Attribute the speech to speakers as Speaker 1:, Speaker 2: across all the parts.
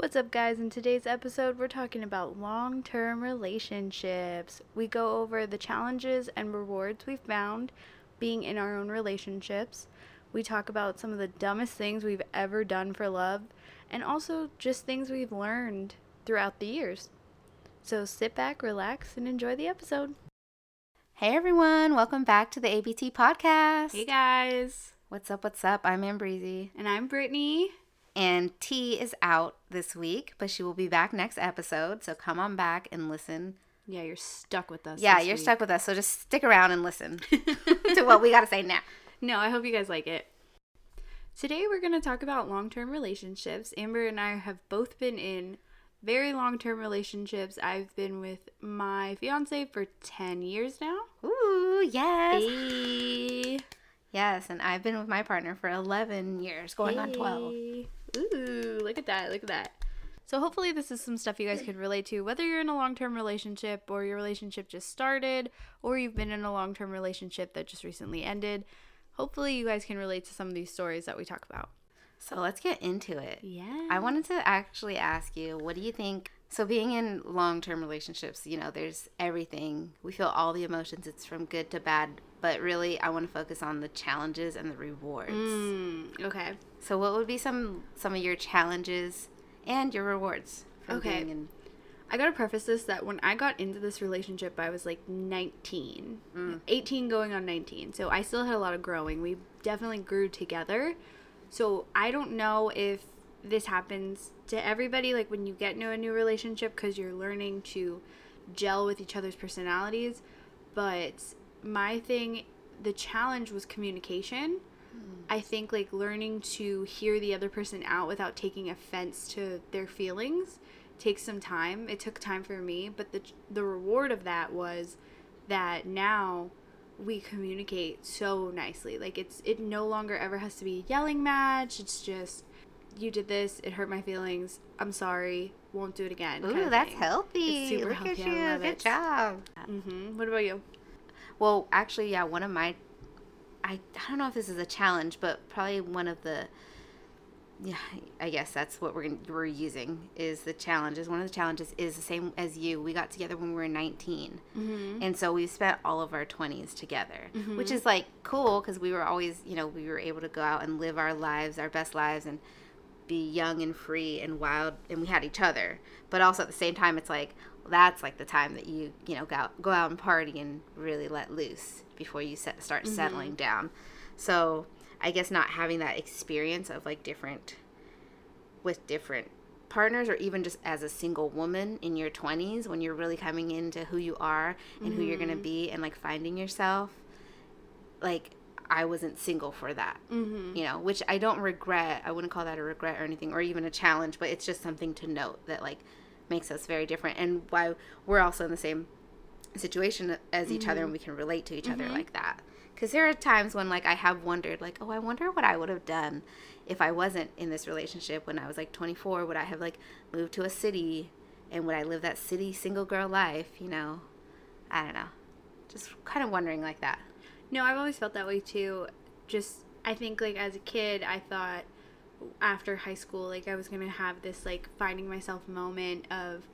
Speaker 1: What's up, guys? In today's episode, we're talking about long term relationships. We go over the challenges and rewards we've found being in our own relationships. We talk about some of the dumbest things we've ever done for love, and also just things we've learned throughout the years. So sit back, relax, and enjoy the episode.
Speaker 2: Hey everyone, welcome back to the ABT podcast.
Speaker 1: Hey, guys.
Speaker 2: What's up? What's up? I'm Ambreezy.
Speaker 1: And I'm Brittany.
Speaker 2: And T is out this week, but she will be back next episode. So come on back and listen.
Speaker 1: Yeah, you're stuck with us.
Speaker 2: Yeah, you're
Speaker 1: week.
Speaker 2: stuck with us. So just stick around and listen to what we got to say now.
Speaker 1: No, I hope you guys like it. Today we're going to talk about long-term relationships. Amber and I have both been in very long-term relationships. I've been with my fiance for 10 years now.
Speaker 2: Ooh, yes.
Speaker 1: Hey.
Speaker 2: Yes, and I've been with my partner for 11 years, going on 12.
Speaker 1: Hey. Ooh, look at that. Look at that. So hopefully this is some stuff you guys could relate to whether you're in a long-term relationship or your relationship just started or you've been in a long-term relationship that just recently ended. Hopefully you guys can relate to some of these stories that we talk about.
Speaker 2: So let's get into it.
Speaker 1: Yeah.
Speaker 2: I wanted to actually ask you, what do you think? So, being in long term relationships, you know, there's everything. We feel all the emotions, it's from good to bad. But really, I want to focus on the challenges and the rewards.
Speaker 1: Mm, okay.
Speaker 2: So, what would be some some of your challenges and your rewards?
Speaker 1: Okay.
Speaker 2: being in-
Speaker 1: I gotta preface this that when I got into this relationship, I was like 19,
Speaker 2: Mm.
Speaker 1: 18 going on 19. So I still had a lot of growing. We definitely grew together. So I don't know if this happens to everybody, like when you get into a new relationship, because you're learning to gel with each other's personalities. But my thing, the challenge was communication. I think like learning to hear the other person out without taking offense to their feelings takes some time. It took time for me, but the the reward of that was that now we communicate so nicely. Like it's it no longer ever has to be a yelling match. It's just you did this, it hurt my feelings. I'm sorry. Won't do it again.
Speaker 2: Ooh, that's
Speaker 1: healthy.
Speaker 2: healthy.
Speaker 1: super
Speaker 2: Look
Speaker 1: healthy.
Speaker 2: at you. Good
Speaker 1: it.
Speaker 2: job.
Speaker 1: Mhm. What about you?
Speaker 2: Well, actually, yeah, one of my, I, I don't know if this is a challenge, but probably one of the, yeah, I guess that's what we're we're using is the challenges. One of the challenges is the same as you. We got together when we were 19,
Speaker 1: Mhm.
Speaker 2: and so we spent all of our 20s together, which is like cool because we were always, you know, we were able to go out and live our lives, our best lives, and be young and free and wild, and we had each other. But also at the same time, it's like that's like the time that you you know go out, go out and party and really let loose before you set, start settling down. So I guess not having that experience of like different with different partners or even just as a single woman in your 20s when you're really coming into who you are and who you're going to be and like finding yourself like I wasn't single for that
Speaker 1: Mhm.
Speaker 2: you know, which I don't regret. I wouldn't call that a regret or anything, or even a challenge, but it's just something to note that like makes us very different, and why we're also in the same situation as each other, and we mm-hmm. can relate to each other mm-hmm. like that. Because there are times when like I have wondered, like, oh, I wonder what I would have done if I wasn't in this relationship when I was like 24. Would I have like moved to a city, and would I live that city single girl life? You know, I don't know. Just kind of wondering like that.
Speaker 1: No, I've always felt that way too. Just I think like as a kid, I thought after high school like I was going to have this like finding myself moment of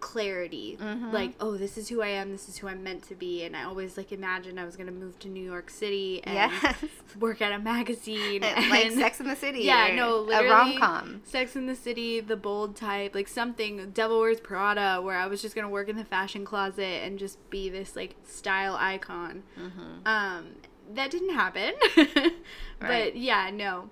Speaker 1: clarity. Like, oh, this is who I am, this is who I'm meant to be, and I always like imagined I was going to move to New York City and
Speaker 2: Yes.
Speaker 1: work at a magazine
Speaker 2: like
Speaker 1: and-
Speaker 2: Sex in the City.
Speaker 1: Yeah, no,
Speaker 2: a rom com.
Speaker 1: Sex in the City, the bold type, like something Devil Wears Prada, where I was just gonna work in the fashion closet and just be this like style icon.
Speaker 2: Mm-hmm.
Speaker 1: Um, that didn't happen. But yeah, no,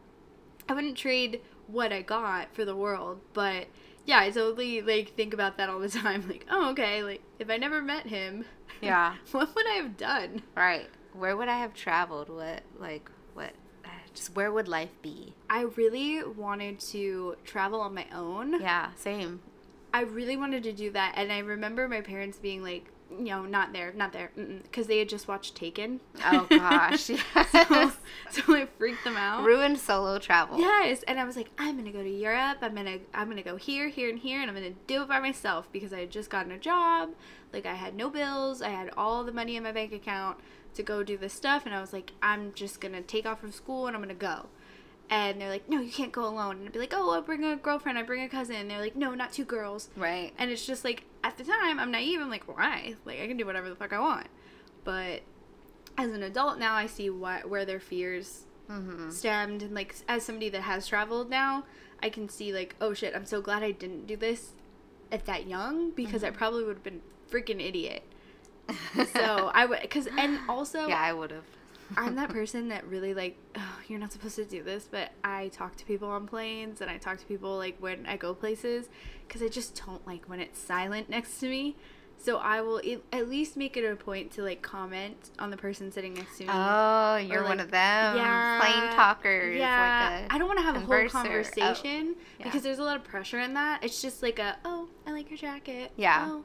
Speaker 1: I wouldn't trade what I got for the world. But yeah, I totally like think about that all the time. Like, oh, okay, like if I never met him,
Speaker 2: Yeah.
Speaker 1: what would I have done?
Speaker 2: Right. Where would I have traveled? What like what? uh, Just where would life be?
Speaker 1: I really wanted to travel on my own.
Speaker 2: Yeah. Same.
Speaker 1: I really wanted to do that, and I remember my parents being like, you know, not there, not there, because they had just watched Taken.
Speaker 2: Oh gosh.
Speaker 1: so,
Speaker 2: Yes.
Speaker 1: so it freaked them out.
Speaker 2: Ruined solo travel.
Speaker 1: Yes, and I was like, I'm gonna go to Europe. I'm gonna, I'm gonna go here, here, and here, and I'm gonna do it by myself because I had just gotten a job. Like I had no bills. I had all the money in my bank account to go do this stuff, and I was like, I'm just gonna take off from school and I'm gonna go. And they're like, no, you can't go alone. And I'd be like, oh, I'll bring a girlfriend, I bring a cousin. And they're like, no, not two girls.
Speaker 2: Right.
Speaker 1: And it's just like at the time I'm naive. I'm like, why? Like I can do whatever the fuck I want. But as an adult now, I see what where their fears
Speaker 2: Mm-hmm.
Speaker 1: stemmed, and like as somebody that has traveled now, I can see like, oh shit, I'm so glad I didn't do this at that young because I probably would have been freaking idiot. So I would, cause and also
Speaker 2: yeah, I would have.
Speaker 1: I'm that person that really like, oh, you're not supposed to do this, but I talk to people on planes and I talk to people like when I go places because I just don't like when it's silent next to me. So I will at least make it a point to like comment on the person sitting next to me.
Speaker 2: Oh, you're
Speaker 1: like,
Speaker 2: one of them.
Speaker 1: yeah,
Speaker 2: Plane talkers.
Speaker 1: yeah,
Speaker 2: Like
Speaker 1: I don't want to have a whole.
Speaker 2: Oh,
Speaker 1: conversation
Speaker 2: yeah.
Speaker 1: because there's a lot of pressure in that. It's just like a, oh, I like your jacket.
Speaker 2: Yeah.
Speaker 1: Oh, oh,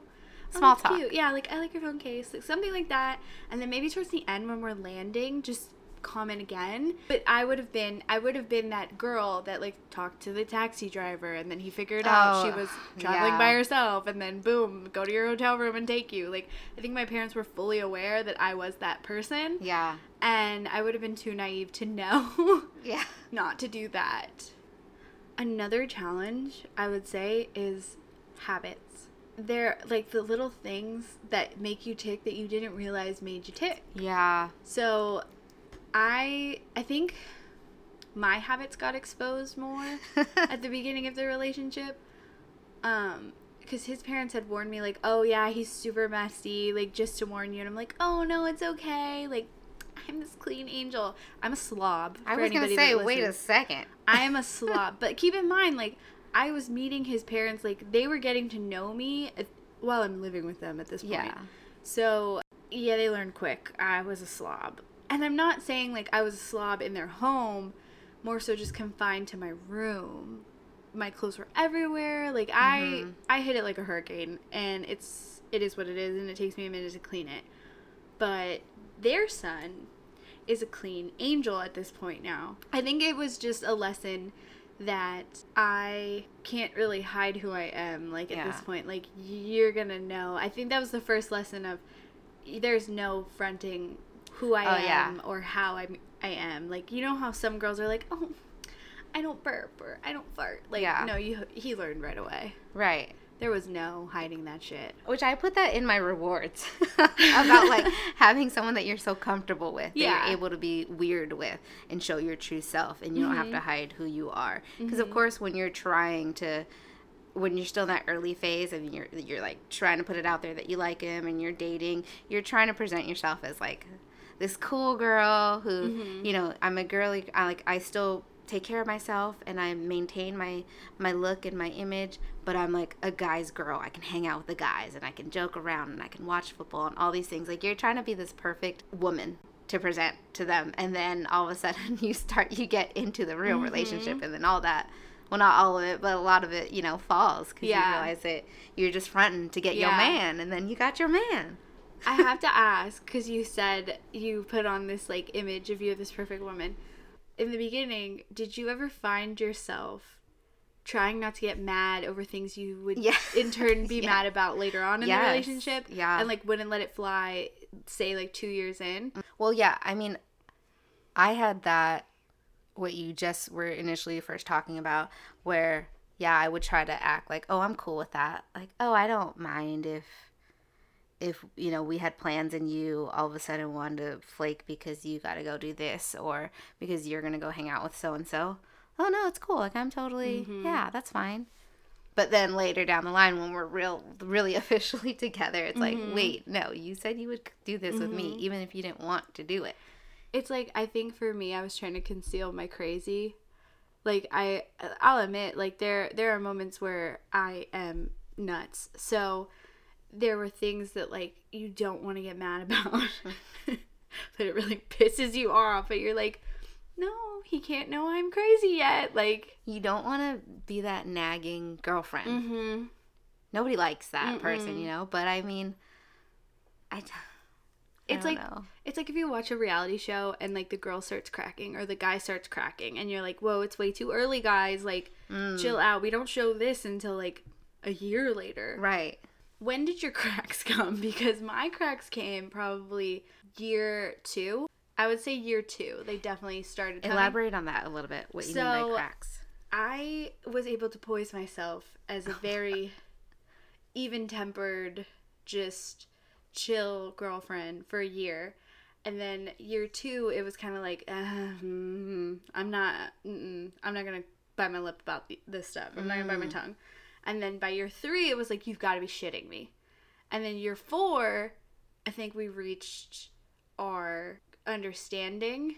Speaker 1: Oh,
Speaker 2: Small
Speaker 1: that's
Speaker 2: talk.
Speaker 1: Cute. Yeah, like I like your phone case, like something like that. And then maybe towards the end when we're landing, just comment again. But I would have been, I would have been that girl that like talked to the taxi driver, and then he figured out she
Speaker 2: Oh,
Speaker 1: was traveling by herself, and then boom, go to your hotel room and take you. Like I think my parents were fully aware that I was that person,
Speaker 2: Yeah.
Speaker 1: and I would have been too naive to know.
Speaker 2: Yeah.
Speaker 1: not to do that. Another challenge I would say is habits. They're like the little things that make you tick that you didn't realize made you tick.
Speaker 2: Yeah.
Speaker 1: So I I think my habits got exposed more at the beginning of the relationship. Um because his parents had warned me like, "Oh yeah, he's super messy, like just to warn you." And I'm like, "Oh no, it's okay." Like I'm this clean angel. I'm a slob.
Speaker 2: I was gonna say, wait a second.
Speaker 1: I am a slob. But keep in mind, like, I was meeting his parents, like, they were getting to know me at, while I'm living with them at this point.
Speaker 2: Yeah.
Speaker 1: So, yeah, they learned quick. I was a slob. And I'm not saying, like, I was a slob in their home, more so just confined to my room. My clothes were everywhere. Like, I,
Speaker 2: Mhm.
Speaker 1: I hit it like a hurricane, and it's, it is what it is, and it takes me a minute to clean it. But their son is a clean angel at this point now. I think it was just a lesson that I can't really hide who I am like at this point. Like you're going to know. I think that was the first lesson of there's no fronting who I
Speaker 2: Oh, yeah.
Speaker 1: am or how I I am. Like you know how some girls are like, "Oh, I don't burp or I don't fart." Like
Speaker 2: Yeah.
Speaker 1: no, you he learned right away.
Speaker 2: Right.
Speaker 1: There was no hiding that shit.
Speaker 2: Which I put that in my rewards about like having someone that you're so comfortable with, that
Speaker 1: Yeah.
Speaker 2: you're able to be weird with and show your true self, and you don't have to mm-hmm. hide who you are. Because of mm-hmm. course, when you're trying to, when you're still in that early phase and you're you're like trying to put it out there that you like him and you're dating, you're trying to present yourself as like this cool girl who mm-hmm. you know I'm a girly. I like I still take care of myself and I maintain my my look and my image, but I'm like a guy's girl. I can hang out with the guys and I can joke around and I can watch football and all these things. Like you're trying to be this perfect woman to present to them and then all of a sudden you start you get into the real mm-hmm. relationship and then all that well not all of it but a lot of it you know falls because
Speaker 1: Yeah.
Speaker 2: you realize that you're just fronting to get your man and then you got your man
Speaker 1: I have to ask because you said you put on this like image of you this perfect woman. In the beginning, did you ever find yourself trying not to get mad over things you would
Speaker 2: Yeah.
Speaker 1: in turn be
Speaker 2: Yeah.
Speaker 1: mad about later on in
Speaker 2: Yes.
Speaker 1: the relationship?
Speaker 2: Yeah.
Speaker 1: And like wouldn't let it fly, say like two years in? Mm.
Speaker 2: Well, yeah, I mean, I had that, what you just were initially first talking about, where, yeah, I would try to act like, oh, I'm cool with that. Like, oh, I don't mind if, if, you know, we had plans and you all of a sudden wanted to flake because you got to go do this or because you're going to go hang out with so and so. Oh, no, it's cool. Like, I'm totally, mm-hmm. yeah, that's fine. But then later down the line, when we're real, really officially together, it's like, mm-hmm. wait, no, you said you would do this with me, mm-hmm. even if you didn't want to do it.
Speaker 1: It's like I think for me, I was trying to conceal my crazy. Like I, I'll admit, like there there are moments where I am nuts. So there were things that like you don't want to get mad about, but it really pisses you off. But you're like, no, he can't know I'm crazy yet. Like,
Speaker 2: You don't want to be that nagging girlfriend.
Speaker 1: mm-hmm.
Speaker 2: Nobody likes that person, you know. But I mean, I. I
Speaker 1: It's like
Speaker 2: know.
Speaker 1: it's like if you watch a reality show and like the girl starts cracking or the guy starts cracking and you're like, "Whoa, it's way too early, guys. Like,
Speaker 2: Mm.
Speaker 1: chill out. We don't show this until like a year later."
Speaker 2: right.
Speaker 1: When did your cracks come? Because my cracks came probably year 2. I would say year two. They definitely started. coming.
Speaker 2: Elaborate on that a little bit. What you mean
Speaker 1: So-
Speaker 2: by cracks?
Speaker 1: I was able to poise myself as a very even tempered, just chill girlfriend for a year. And then year two, it was kind of like, uh, mm, I'm not, I'm not gonna bite my lip about this stuff. I'm not gonna bite my tongue. And then by year three, it was like, you've got to be shitting me. And then year four, I think we reached our understanding.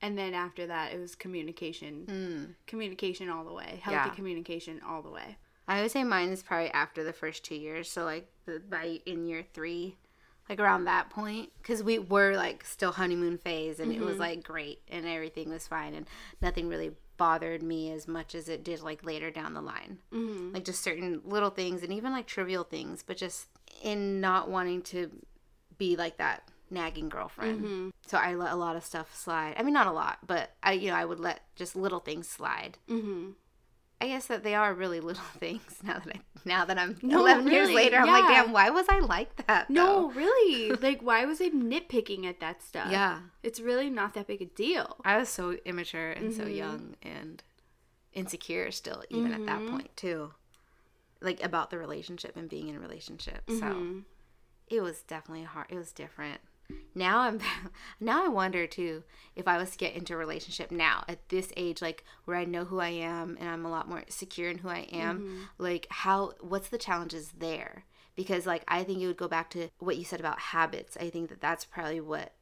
Speaker 1: And then after that, it was communication
Speaker 2: Mm.
Speaker 1: communication all the way healthy
Speaker 2: Yeah.
Speaker 1: communication all the way
Speaker 2: I would say mine is probably after the first two years. So like the, by in year three, like around that point, because we were like still honeymoon phase, and it was like great, and everything was fine, and nothing really bothered me as much as it did like later down the line.
Speaker 1: mm-hmm.
Speaker 2: Like just certain little things, and even like trivial things, but just in not wanting to be like that nagging girlfriend.
Speaker 1: Mm-hmm.
Speaker 2: So I let a lot of stuff slide. I mean, not a lot, but I you know I would let just little things slide.
Speaker 1: Mm-hmm.
Speaker 2: I guess that they are really little things now that I now that I'm
Speaker 1: No,
Speaker 2: 11 years
Speaker 1: really,
Speaker 2: later I'm like damn why was I like that
Speaker 1: no really. Like why was i nitpicking at that stuff?
Speaker 2: Yeah.
Speaker 1: It's really not that big a deal.
Speaker 2: I was so immature and so
Speaker 1: Mhm.
Speaker 2: young and insecure still even at that
Speaker 1: Mhm.
Speaker 2: point too. Like about the relationship and being in a relationship so
Speaker 1: Mhm.
Speaker 2: it was definitely hard it was different now i'm now i wonder too if i was to get into a relationship now at this age like where i know who i am and i'm a lot more secure in who i am like how what's the challenges there? Because like i think it would go back to what you said about habits. I think that that's probably what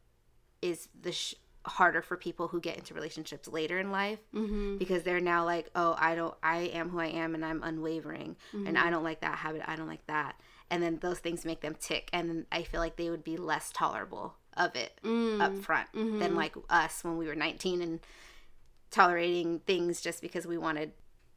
Speaker 2: is the sh- harder for people who get into relationships later in life
Speaker 1: Mhm.
Speaker 2: because they're now like oh i don't i am who i am and i'm unwavering and i don't like that habit. I don't like that and then those things make them tick and i feel like they would be less tolerable of it
Speaker 1: Mm.
Speaker 2: up front than like us when we were 19 and tolerating things just because we wanted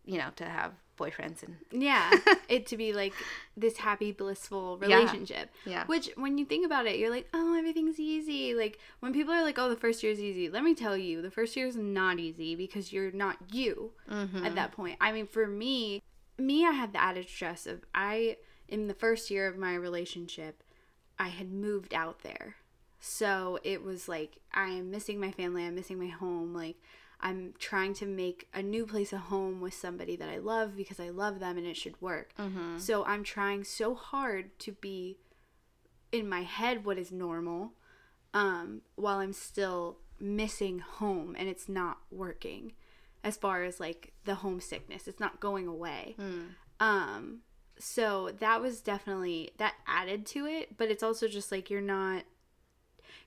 Speaker 2: you know to have boyfriends and
Speaker 1: yeah it to be like this happy blissful
Speaker 2: Yeah.
Speaker 1: relationship
Speaker 2: Yeah.
Speaker 1: which when you think about it you're like oh everything's easy like when people are like oh the first year is easy let me tell you the first year is not easy because you're not you
Speaker 2: Mm-hmm.
Speaker 1: at that point i mean for me me i had the added stress of i in the first year of my relationship i had moved out there so it was like i am missing my family i'm missing my home like i'm trying to make a new place a home with somebody that i love because i love them and it should work
Speaker 2: Mm-hmm.
Speaker 1: so i'm trying so hard to be in my head what is normal um, while i'm still missing home and it's not working as far as like the homesickness it's not going away
Speaker 2: Mm.
Speaker 1: um so that was definitely that added to it but it's also just like you're not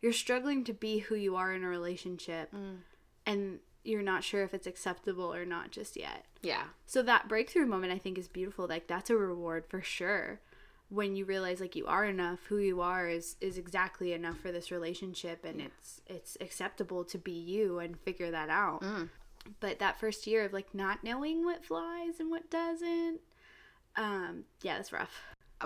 Speaker 1: you're struggling to be who you are in a relationship
Speaker 2: Mm.
Speaker 1: and you're not sure if it's acceptable or not just yet
Speaker 2: yeah
Speaker 1: so that breakthrough moment I think is beautiful. Like that's a reward for sure. When you realize like you are enough, who you are is is exactly enough for this relationship and it's it's acceptable to be you and figure that out.
Speaker 2: Mm.
Speaker 1: But that first year of like not knowing what flies and what doesn't um yeah, that's rough.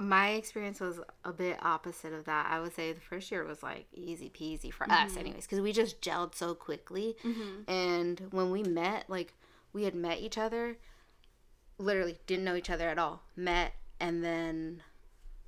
Speaker 2: my experience was a bit opposite of that. I would say the first year was like easy peasy for us, anyways, because we just gelled so quickly. And when we met, like we had met each other, literally didn't know each other at all. Met, and then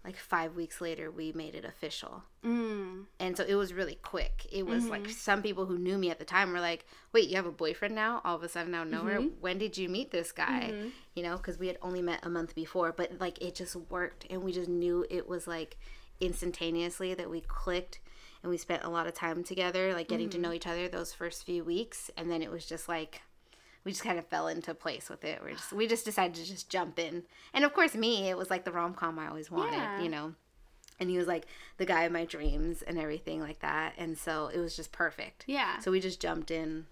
Speaker 2: like five weeks later, we made it official.
Speaker 1: Mm.
Speaker 2: And so it was really quick. It was like mm-hmm. some people who knew me at the time were like, "Wait, you have a boyfriend now?" All of a sudden, out of nowhere, mm-hmm. when did you meet this guy? Mm-hmm. You know, because we had only met a month before, but like it just worked, and we just knew it was like instantaneously that we clicked, and we spent a lot of time together, like getting to know each other those first few weeks, and then it was just like we just kind of fell into place with it. We just we just decided to just jump in, and of course, me, it was like the rom com I always wanted,
Speaker 1: Yeah.
Speaker 2: you know and he was like the guy of my dreams and everything like that and so it was just perfect
Speaker 1: Yeah.
Speaker 2: so we just jumped in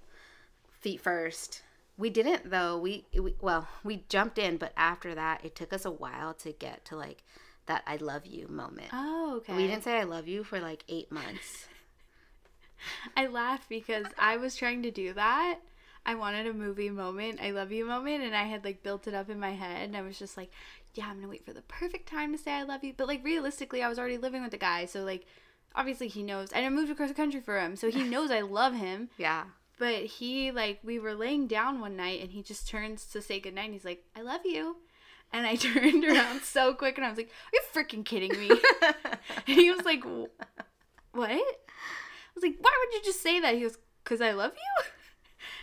Speaker 2: feet first we didn't though we, we well we jumped in but after that it took us a while to get to like that i love you moment
Speaker 1: oh, okay.
Speaker 2: we didn't say i love you for like eight months
Speaker 1: I laugh because I was trying to do that. I wanted a movie moment, I love you moment, and I had like built it up in my head. And I was just like, yeah, I'm gonna wait for the perfect time to say I love you. But like realistically, I was already living with the guy, so like obviously he knows. And I moved across the country for him, so he knows I love him.
Speaker 2: yeah
Speaker 1: But he like we were laying down one night, and he just turns to say goodnight. And he's like, I love you. And I turned around so quick, and I was like, Are you freaking kidding me? and he was like, What? I was like, why would you just say that? He goes, because I love you.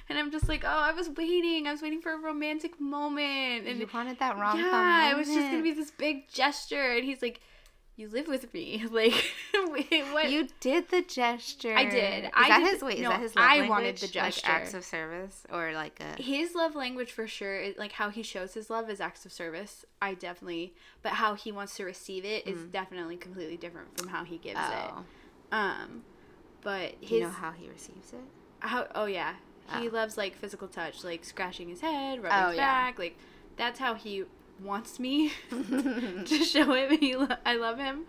Speaker 1: And I'm just like, oh, I was waiting. I was waiting for a romantic moment. And
Speaker 2: you wanted that rom com.
Speaker 1: yeah, it was just gonna be this big gesture. And he's like, you live with me. Like, what?
Speaker 2: You did the gesture.
Speaker 1: I did.
Speaker 2: Is
Speaker 1: I
Speaker 2: that
Speaker 1: did
Speaker 2: his wait?
Speaker 1: no,
Speaker 2: is that his love
Speaker 1: I
Speaker 2: language?
Speaker 1: wanted the gesture.
Speaker 2: Like acts of service or like a.
Speaker 1: his love language for sure like how he shows his love is acts of service i definitely but how he wants to receive it is definitely completely different from how he gives
Speaker 2: Mm. Oh,
Speaker 1: it um but his
Speaker 2: you know how he receives it?
Speaker 1: how oh yeah he
Speaker 2: Oh.
Speaker 1: loves like physical touch like scratching his head rubbing
Speaker 2: Oh,
Speaker 1: his
Speaker 2: yeah.
Speaker 1: back like that's how he wants me to show him he lo- i love him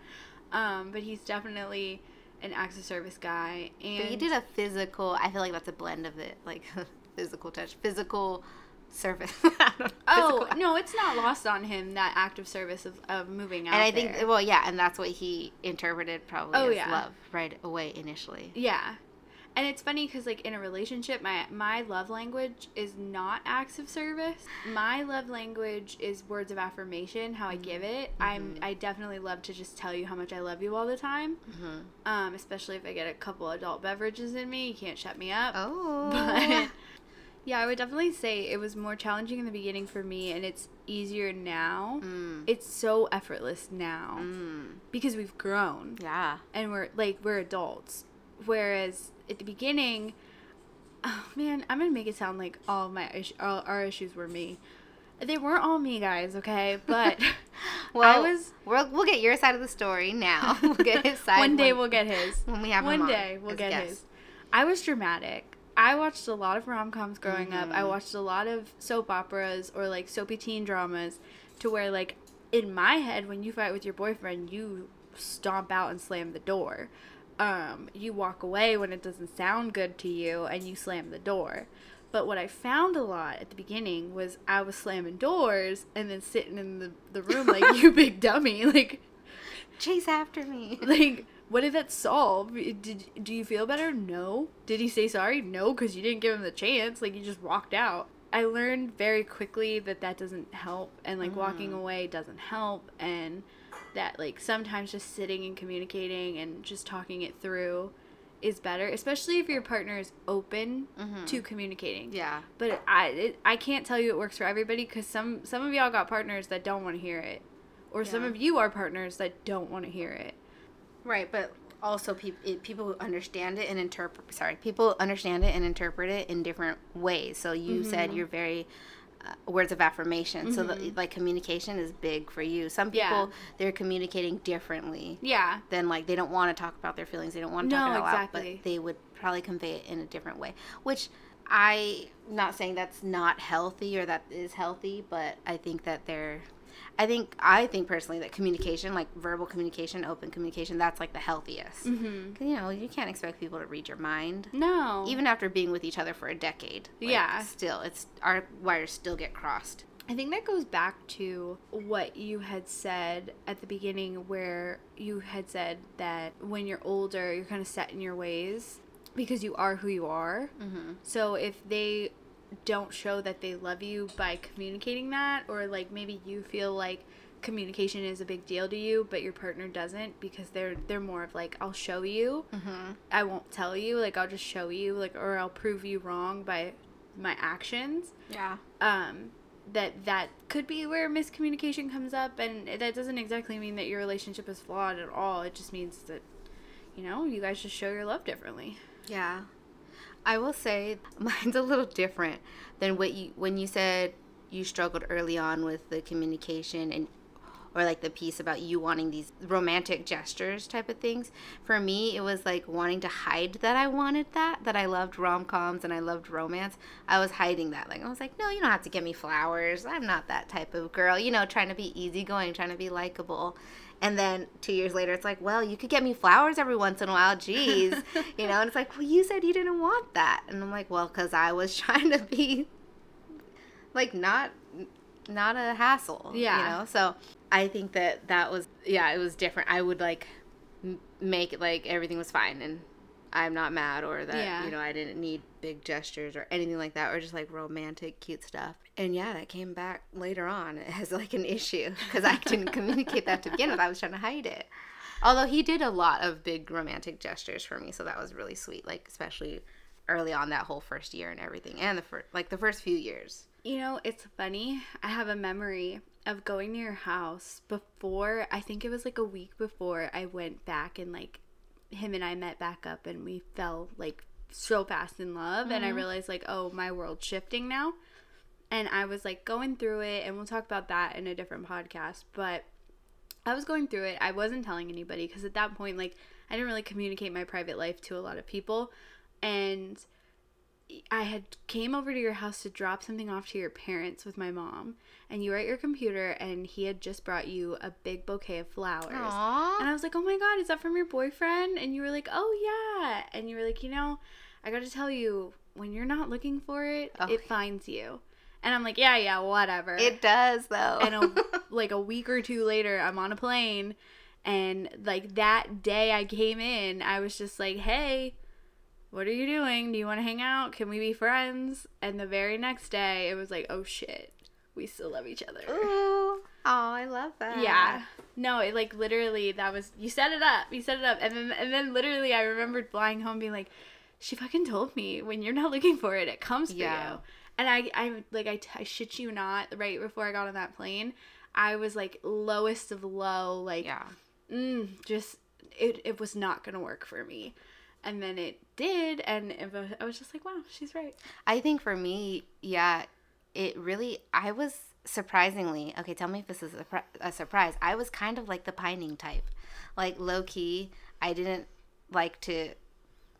Speaker 1: um but he's definitely an acts of service guy and
Speaker 2: But you did a physical. I feel like that's a blend of it, like physical touch, physical service. I don't know,
Speaker 1: oh no it's not lost on him that act of service of, of moving out
Speaker 2: And I think,
Speaker 1: there.
Speaker 2: well, yeah, and that's what he interpreted probably
Speaker 1: Oh,
Speaker 2: as
Speaker 1: yeah.
Speaker 2: love right away initially.
Speaker 1: Yeah. And it's funny because, like, in a relationship, my my love language is not acts of service. My love language is words of affirmation. How I give it. I'm I definitely love to just tell you how much I love you all the time.
Speaker 2: Mm-hmm.
Speaker 1: Um, especially if I get a couple adult beverages in me, you can't shut me up.
Speaker 2: Oh,
Speaker 1: But yeah, I would definitely say it was more challenging in the beginning for me, and it's easier now.
Speaker 2: mm,
Speaker 1: It's so effortless now
Speaker 2: mm,
Speaker 1: because we've grown
Speaker 2: yeah,
Speaker 1: and we're like we're adults whereas at the beginning oh man i'm gonna make it sound like all my is- all our issues were me. They weren't all me guys okay? But
Speaker 2: well,
Speaker 1: i was
Speaker 2: we'll we'll get your side of the story now. We'll get his side
Speaker 1: one day
Speaker 2: when,
Speaker 1: we'll get his.
Speaker 2: when we have
Speaker 1: one
Speaker 2: on
Speaker 1: day we'll get
Speaker 2: guest.
Speaker 1: his. I was dramatic. I watched a lot of rom-coms growing up. I
Speaker 2: Mhm.
Speaker 1: watched a lot of soap operas or like soapy teen dramas to where like in my head when you fight with your boyfriend you stomp out and slam the door um, you walk away when it doesn't sound good to you and you slam the door. But what i found a lot at the beginning was i was slamming doors and then sitting in the, the room like you big dummy like
Speaker 2: Chase after me.
Speaker 1: like what did that solve? Did do you feel better? No. Did he say sorry? No because you didn't give him the chance. Like you just walked out. I learned very quickly that that doesn't help and like walking away doesn't help and that like sometimes just sitting and communicating and just talking it through is better especially if your partner is open
Speaker 2: Mhm.
Speaker 1: to communicating
Speaker 2: Yeah.
Speaker 1: but i it, i can't tell you it works for everybody because some some of y'all got partners that don't want to hear it or some of you are partners that don't want to hear it
Speaker 2: Right, but also people people understand it and interpret. Sorry, people understand it and interpret it in different ways. So you said
Speaker 1: Mm-hmm.
Speaker 2: you're very Uh, words of affirmation. So the, mm-hmm. like communication is big for you. Some people
Speaker 1: Yeah.
Speaker 2: they're communicating differently
Speaker 1: yeah
Speaker 2: than like they don't want to talk about their feelings. They don't want to
Speaker 1: No,
Speaker 2: talk it out loud, but they would probably convey it in a different way. Which I not saying that's not healthy or that is healthy, but I think that they're I think I think personally that communication, like verbal communication, open communication, that's like the healthiest.
Speaker 1: mm-hmm.
Speaker 2: You know, you can't expect people to read your mind,
Speaker 1: no
Speaker 2: even after being with each other for a decade. Like,
Speaker 1: Yeah.
Speaker 2: still, it's our wires still get crossed.
Speaker 1: I think that goes back to what you had said at the beginning, where you had said that when you're older, you're kind of set in your ways because you are who you are.
Speaker 2: Mm-hmm.
Speaker 1: So if they don't show that they love you by communicating that, or like maybe you feel like communication is a big deal to you, but your partner doesn't because they're they're more of like I'll show you,
Speaker 2: Mm-hmm.
Speaker 1: I won't tell you, like I'll just show you, like or I'll prove you wrong by my actions
Speaker 2: Yeah.
Speaker 1: um, that that could be where miscommunication comes up, and that doesn't exactly mean that your relationship is flawed at all. It just means that you know you guys just show your love differently.
Speaker 2: Yeah. I will say mine's a little different than what you when you said you struggled early on with the communication and or like the piece about you wanting these romantic gestures type of things. For me, it was like wanting to hide that I wanted that, that I loved rom-coms and I loved romance. I was hiding that. Like I was like, "No, you don't have to give me flowers. I'm not that type of girl." You know, trying to be easygoing, trying to be likable. And then two years later, it's like, well, you could get me flowers every once in a while. Jeez. you know, and it's like, well, you said you didn't want that. And I'm like, well, because I was trying to be like not not a hassle.
Speaker 1: Yeah.
Speaker 2: You know, so I think that that was, yeah, it was different. I would like m- make it like everything was fine and I'm not mad or that,
Speaker 1: Yeah.
Speaker 2: you know, I didn't need big gestures or anything like that or just like romantic, cute stuff. And yeah, that came back later on as like an issue because I didn't communicate that to begin with. I was trying to hide it. Although he did a lot of big romantic gestures for me, so that was really sweet. Like especially early on that whole first year and everything, and the first like the first few years.
Speaker 1: You know, it's funny. I have a memory of going to your house before. I think it was like a week before I went back and like him and I met back up and we fell like so fast in love mm-hmm. and I realized like oh my world's shifting now. And I was like going through it and we'll talk about that in a different podcast but I was going through it. I wasn't telling anybody because at that point like I didn't really communicate my private life to a lot of people. And I had came over to your house to drop something off to your parents with my mom, and you were at your computer, and he had just brought you a big bouquet of flowers. Aww. And I was like, "Oh my god, is that from your boyfriend?" And you were like, "Oh yeah." And you were like, "You know, I got to tell you, when you're not looking for it, it finds you." And I'm like, "Yeah, yeah, whatever."
Speaker 2: It does though.
Speaker 1: and a, like a week or two later, I'm on a plane, and like that day I came in, I was just like, "Hey." What are you doing? Do you want to hang out? Can we be friends? And the very next day, it was like, oh shit, we still love each other.
Speaker 2: Ooh. Oh, I love that.
Speaker 1: Yeah. No, it like literally that was you set it up. You set it up, and then and then literally I remembered flying home being like, she fucking told me when you're not looking for it, it comes for you. And I I like I, I shit you not. Right before I got on that plane, I was like lowest of low. Like
Speaker 2: yeah.
Speaker 1: Mm, just it it was not gonna work for me and then it did and it was, i was just like wow she's right.
Speaker 2: I think for me yeah it really i was surprisingly okay tell me if this is a, a surprise. I was kind of like the pining type. Like low key i didn't like to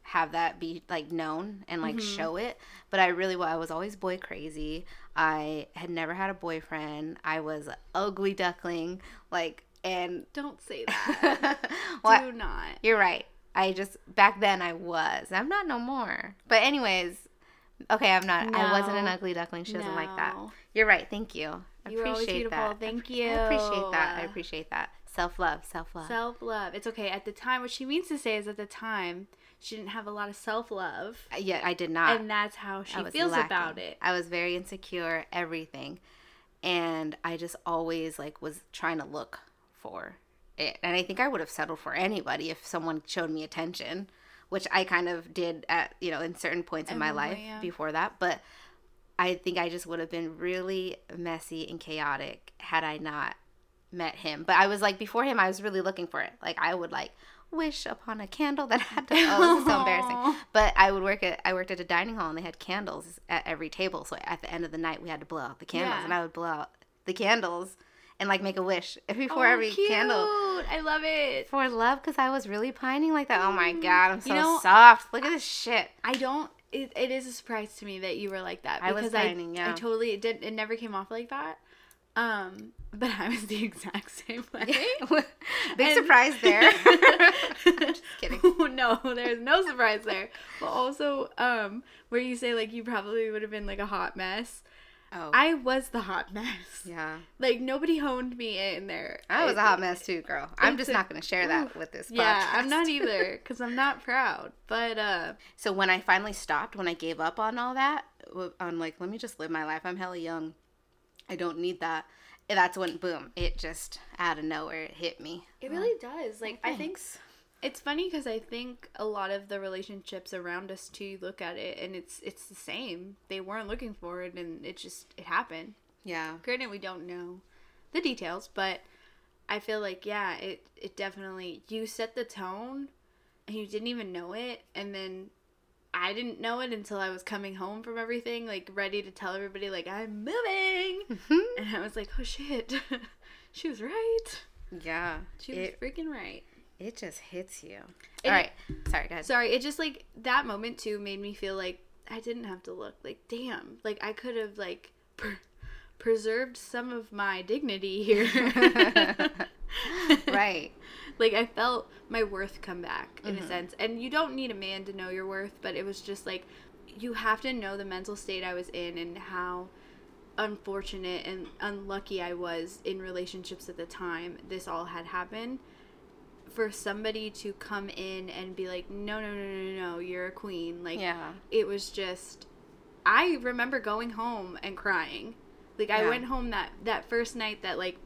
Speaker 2: have that be like known and like mm-hmm. show it. But i really well i was always boy crazy. I had never had a boyfriend. I was ugly duckling like and
Speaker 1: don't say that. Do not.
Speaker 2: you're right I just back then I was. I'm not no more. But anyways, okay, I'm not. No. I wasn't an ugly duckling. She doesn't no. like that. You're right. Thank you.
Speaker 1: I you appreciate that. Thank you.
Speaker 2: I appreciate that. I appreciate that. Self love. Self love.
Speaker 1: Self love. It's okay. At the time, what she means to say is at the time she didn't have a lot of self love.
Speaker 2: Uh, yeah, I did not.
Speaker 1: And that's how she feels lacking. about it.
Speaker 2: I was very insecure. Everything, and I just always like was trying to look for it. And I think I would have settled for anybody if someone showed me attention, which I kind of did at, you know, in certain points in my life yeah. before that. But I think I just would have been really messy and chaotic had I not met him. But I was like, before him, I was really looking for it. Like, I would like wish upon a candle that had to, oh, this is so embarrassing. But I would work at, I worked at a dining hall and they had candles at every table. So at the end of the night, we had to blow out the candles yeah. and I would blow out the candles and like make a wish before oh, every
Speaker 1: cute.
Speaker 2: candle.
Speaker 1: I love it
Speaker 2: for love because I was really pining like that. Oh my mm. god, I'm so you know, soft. Look at this shit.
Speaker 1: I don't. It, it is a surprise to me that you were like that
Speaker 2: because I was pining.
Speaker 1: I,
Speaker 2: yeah,
Speaker 1: I totally it did. It never came off like that. Um, but I was the exact same way.
Speaker 2: Big and, surprise there. Just kidding.
Speaker 1: no, there's no surprise there. But also, um, where you say like you probably would have been like a hot mess. Oh. I was the hot mess.
Speaker 2: Yeah.
Speaker 1: Like nobody honed me in there.
Speaker 2: I was a hot mess too, girl. I'm just a, not going to share that with this podcast.
Speaker 1: Yeah, I'm not either cuz I'm not proud. But uh
Speaker 2: so when I finally stopped, when I gave up on all that, I'm like, let me just live my life. I'm hella young. I don't need that. And that's when boom, it just out of nowhere it hit me.
Speaker 1: It really does. Like I think it's funny because I think a lot of the relationships around us too look at it and it's it's the same. They weren't looking for it and it just it happened.
Speaker 2: Yeah.
Speaker 1: Granted, we don't know the details, but I feel like yeah, it it definitely you set the tone and you didn't even know it and then I didn't know it until I was coming home from everything, like ready to tell everybody like I'm moving. Mm-hmm. And I was like, "Oh shit." she was right.
Speaker 2: Yeah.
Speaker 1: She was freaking right.
Speaker 2: It just hits you. All right. Sorry, guys.
Speaker 1: Sorry, it just like that moment too made me feel like I didn't have to look. Like, damn. Like I could have like per- preserved some of my dignity here.
Speaker 2: right.
Speaker 1: Like I felt my worth come back in mm-hmm. a sense. And you don't need a man to know your worth, but it was just like you have to know the mental state I was in and how unfortunate and unlucky I was in relationships at the time this all had happened for somebody to come in and be like, no, no, no, no, no, you're a queen. Like,
Speaker 2: yeah.
Speaker 1: it was just, I remember going home and crying. Like, yeah. I went home that, that first night that, like,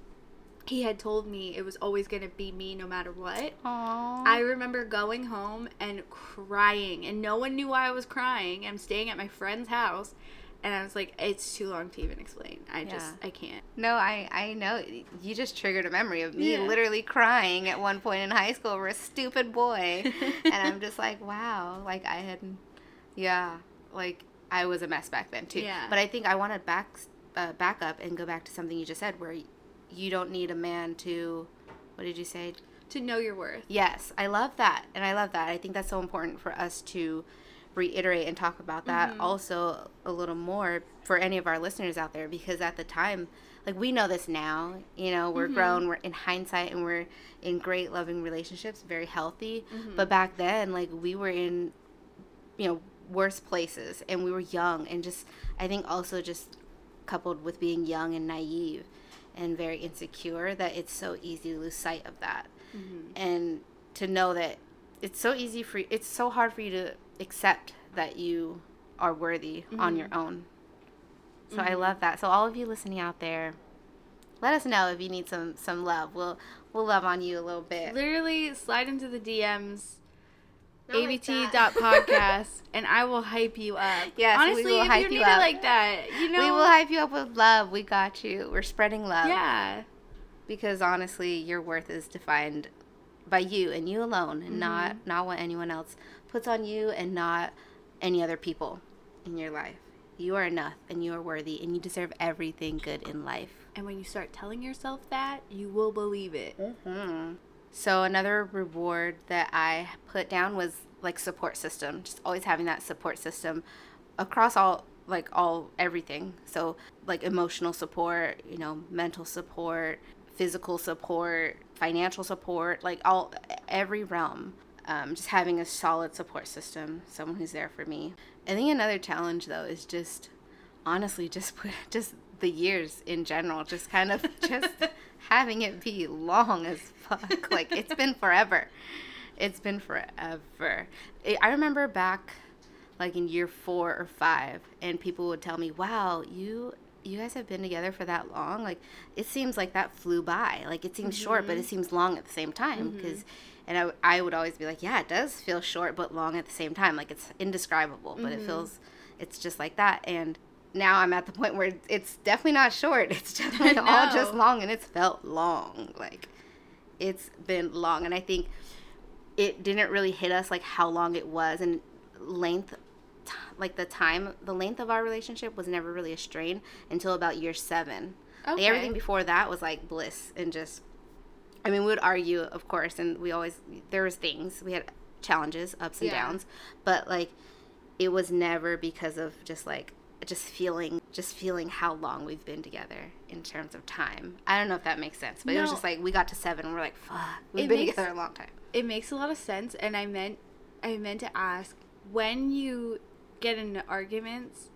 Speaker 1: he had told me it was always going to be me no matter what.
Speaker 2: Aww.
Speaker 1: I remember going home and crying, and no one knew why I was crying. I'm staying at my friend's house, and I was like, it's too long to even explain. I just, I can't.
Speaker 2: No, I I know you just triggered a memory of me
Speaker 1: Yeah.
Speaker 2: literally crying at one point in high school over a stupid boy, and I'm just like, wow, like I had, yeah, like I was a mess back then too.
Speaker 1: Yeah.
Speaker 2: But I think I want to back uh, back up and go back to something you just said, where you don't need a man to, what did you say?
Speaker 1: To know your worth.
Speaker 2: Yes, I love that. And I love that. I think that's so important for us to reiterate and talk about that
Speaker 1: Mm-hmm.
Speaker 2: also a little more for any of our listeners out there because at the time, like we know this now, you know,
Speaker 1: Mm-hmm.
Speaker 2: we're grown, we're in hindsight, and we're in great loving relationships, very healthy.
Speaker 1: Mm-hmm.
Speaker 2: But back then, like we were in, you know, worse places and we were young and just, I think also just coupled with being young and naive and very insecure that it's so easy to lose sight of that and to know that it's so easy for you, it's so hard for you to accept that you are worthy on your mm-hmm. own. So i mm-hmm. love that. So all of you listening out there let us know if you need some some love. We'll we'll love on you a little bit.
Speaker 1: Literally slide into the DMs.
Speaker 2: Like
Speaker 1: ABT dot podcast and I will hype you up.
Speaker 2: Yes, we will
Speaker 1: if
Speaker 2: hype
Speaker 1: you
Speaker 2: you up.
Speaker 1: like that, you know,
Speaker 2: we will hype you up with love. We got you. We're spreading love.
Speaker 1: Yeah,
Speaker 2: because honestly your worth is defined by you and you alone and not
Speaker 1: Mm-hmm.
Speaker 2: not what anyone else puts on you and not any other people in your life you are enough and you are worthy and you deserve everything good in life
Speaker 1: and when you start telling yourself that, you will believe it.
Speaker 2: hmm so another reward that i put down was like support system just always having that support system across all like all everything so like emotional support you know mental support physical support financial support like all every realm. Um, just having a solid support system someone who's there for me. I think another challenge though is just honestly just put just the years in general just kind of just having it be long as fuck. Like it's been forever. It's been forever. I- i remember back like in year four or five and people would tell me wow you you guys have been together for that long like it seems like that flew by. Like it seems short but it mm-hmm. seems long at the same time mm-hmm. because and I, I would always be like yeah it does feel short but long at the same time. Like it's indescribable but it mm-hmm. feels it's just like that and now i'm at the point where it's definitely not short it's definitely all just long and it's felt long like it's been long and i think it didn't really hit us like how long it was and length t- like the time the length of our relationship was never really a strain until about year seven like
Speaker 1: Okay.
Speaker 2: everything before that was like bliss and just i mean we would argue of course and we always there was things we had challenges ups and
Speaker 1: Yeah.
Speaker 2: downs but like it was never because of just like just feeling just feeling how long we've been together in terms of time i don't know if that makes sense but it was just like we got to seven and we're like fuck we've
Speaker 1: It
Speaker 2: been
Speaker 1: makes-
Speaker 2: together a long time
Speaker 1: It makes a lot of sense, and I meant, I meant to ask when you get into arguments.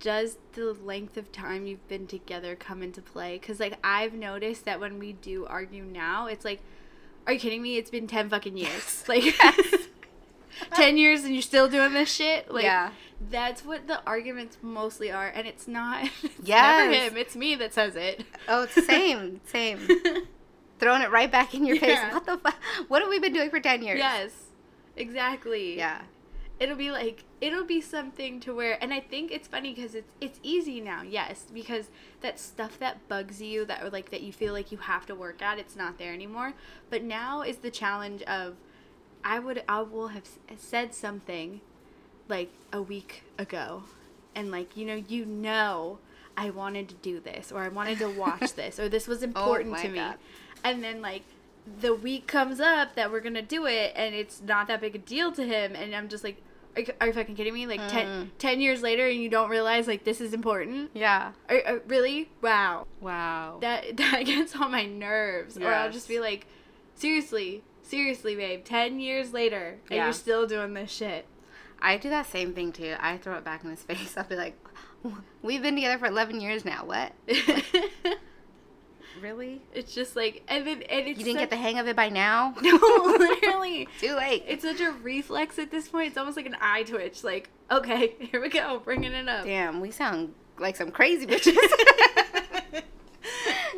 Speaker 1: Does the length of time you've been together come into play? Because like I've noticed that when we do argue now, it's like, are you kidding me? It's been ten fucking years. Like, ten years and you're still doing this shit. Like,
Speaker 2: Yeah.
Speaker 1: that's what the arguments mostly are, and it's not. It's
Speaker 2: Yes.
Speaker 1: never him. It's me that says it.
Speaker 2: oh it's same same throwing it right back in your face what the fuck what have we been doing for 10 years
Speaker 1: yes, exactly.
Speaker 2: yeah
Speaker 1: it'll be like it'll be something to where and i think it's funny because it's it's easy now yes because that stuff that bugs you that like that you feel like you have to work at it's not there anymore. But now is the challenge of i would i will have uh, said something like a week ago. And like you know you know i wanted to do this or i wanted to watch this or this was oh important
Speaker 2: my
Speaker 1: to me.
Speaker 2: God.
Speaker 1: and then like the week comes up that we're gonna do it and it's not that big a deal to him and i'm just like are you, are you fucking kidding me like ten,
Speaker 2: Mm.
Speaker 1: 10 years later and you don't realize like this is important
Speaker 2: yeah
Speaker 1: are, are- really wow
Speaker 2: wow
Speaker 1: that that gets on my nerves or i'll just be like seriously seriously babe 10 years later and
Speaker 2: Yeah.
Speaker 1: you're still doing this shit
Speaker 2: I do that same thing too. I throw it back in his face. I'll be like, "We've been together for 11 years now. What? Really?
Speaker 1: it's just like and then and it's
Speaker 2: You didn't
Speaker 1: such-
Speaker 2: get the hang of it by now?
Speaker 1: no literally
Speaker 2: Too late.
Speaker 1: it's such a reflex at this point it's almost like an eye twitch like okay here we go bringing it up
Speaker 2: Damn, we sound like some crazy bitches.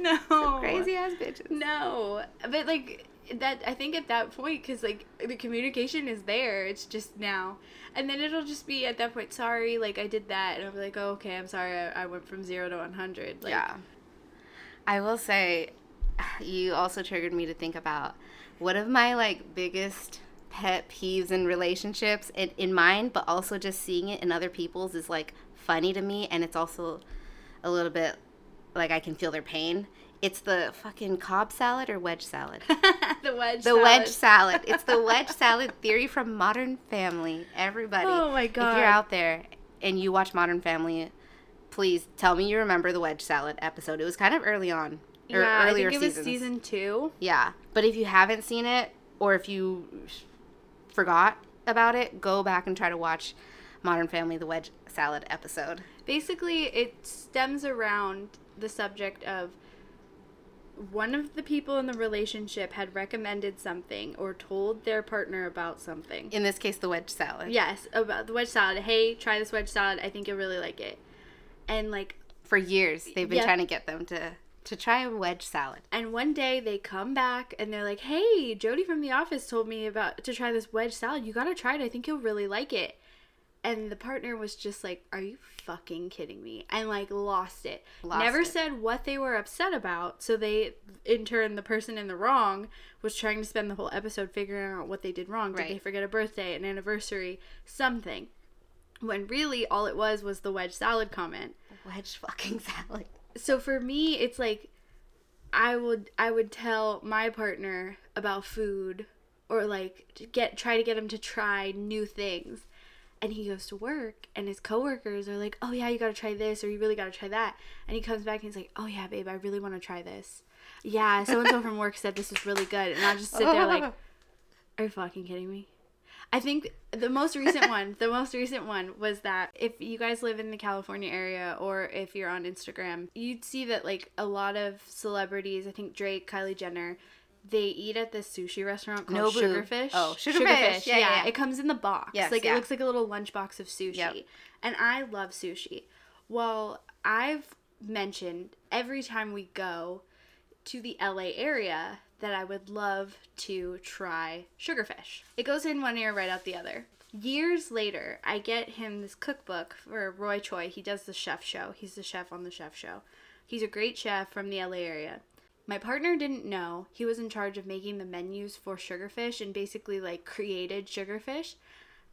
Speaker 1: no.
Speaker 2: Crazy ass bitches.
Speaker 1: No, but like that. I think at that point, because like the communication is there. It's just now, and then it'll just be at that point. Sorry, like I did that, and I'll be like, oh, okay, I'm sorry. I, I went from zero to one hundred. Like,
Speaker 2: yeah. I will say, you also triggered me to think about one of my like biggest pet peeves in relationships in, in mine, but also just seeing it in other people's is like funny to me, and it's also a little bit like I can feel their pain. It's the fucking Cobb salad or wedge salad.
Speaker 1: the wedge.
Speaker 2: The
Speaker 1: salad.
Speaker 2: wedge salad. It's the wedge salad theory from Modern Family. Everybody.
Speaker 1: Oh my god!
Speaker 2: If you're out there and you watch Modern Family, please tell me you remember the wedge salad episode. It was kind of early on. Or
Speaker 1: Yeah, I
Speaker 2: earlier
Speaker 1: think it was season two.
Speaker 2: Yeah. But if you haven't seen it or if you forgot about it, go back and try to watch Modern Family the wedge salad episode.
Speaker 1: Basically, it stems around the subject of one of the people in the relationship had recommended something or told their partner about something.
Speaker 2: In this case, the wedge salad.
Speaker 1: Yes, about the wedge salad. Hey, try this wedge salad. I think you'll really like it. And like,
Speaker 2: For years, they've been
Speaker 1: Yeah.
Speaker 2: trying to get them to to try a wedge salad.
Speaker 1: and one day they come back and they're like, "Hey, Jody from the office told me about to try this wedge salad. You gotta try it. I think you'll really like it." And the partner was just like, "Are you fucking kidding me?" And like lost it.
Speaker 2: Lost
Speaker 1: Never
Speaker 2: it.
Speaker 1: said what they were upset about. So they, in turn, the person in the wrong was trying to spend the whole episode figuring out what they did wrong. Did
Speaker 2: Right.
Speaker 1: they forget a birthday, an anniversary, something? When really all it was was the wedge salad comment.
Speaker 2: Wedge fucking salad.
Speaker 1: so for me it's like i would i would tell my partner about food or like get try to get him to try new things. And he goes to work and his coworkers are like oh yeah you gotta try this or you really gotta try that. And he comes back and he's like oh yeah babe i really want to try this. Yeah so and so from work said this was really good. And i just sit there like are you fucking kidding me? I think the most recent one, the most recent one was that if you guys live in the California area or if you're on Instagram, you'd see that like a lot of celebrities, I think Drake, Kylie Jenner, they eat at this sushi restaurant called
Speaker 2: Nobu.
Speaker 1: Sugarfish.
Speaker 2: Oh, Sugarfish. Yeah, yeah, yeah.
Speaker 1: It comes in the box.
Speaker 2: Yes,
Speaker 1: like
Speaker 2: yeah.
Speaker 1: it looks like a little lunchbox of sushi.
Speaker 2: Yep.
Speaker 1: And I love sushi. Well, I've mentioned every time we go to the LA area that I would love to try sugarfish. It goes in one ear, right out the other. Years later, I get him this cookbook for Roy Choi. He does the chef show. He's the chef on the chef show. He's a great chef from the LA area. My partner didn't know he was in charge of making the menus for sugarfish and basically like created sugarfish.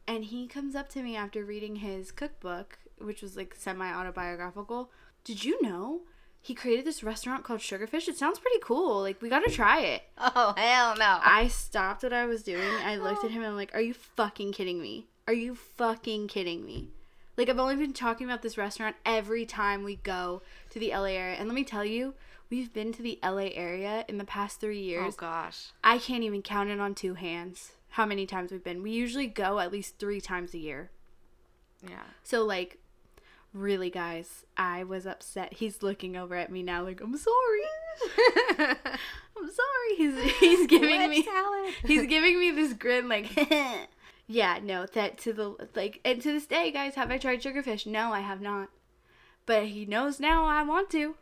Speaker 1: And he comes up to me after reading his cookbook, which was like semi autobiographical. Did you know he created this restaurant called Sugarfish? It sounds pretty cool. Like, we gotta try it.
Speaker 2: Oh hell no!
Speaker 1: I stopped what I was doing. I looked at oh. him and I'm like, Are you fucking kidding me? Are you fucking kidding me? Like, I've only been talking about this restaurant every time we go to the LA area. And let me tell you, we've been to the LA area in the past three
Speaker 2: oh,
Speaker 1: years.
Speaker 2: Oh gosh.
Speaker 1: I can't even count it on two hands how many times we've been. We usually go at least three times a year.
Speaker 2: Yeah.
Speaker 1: So, like, really, guys, I was upset. He's looking over at me now, like, I'm sorry. I'm sorry. He's he's giving me
Speaker 2: salad.
Speaker 1: he's giving me this grin, like, yeah, no, that to the like, and to this day, guys, have I tried sugarfish? No, I have not. But he knows now I want to.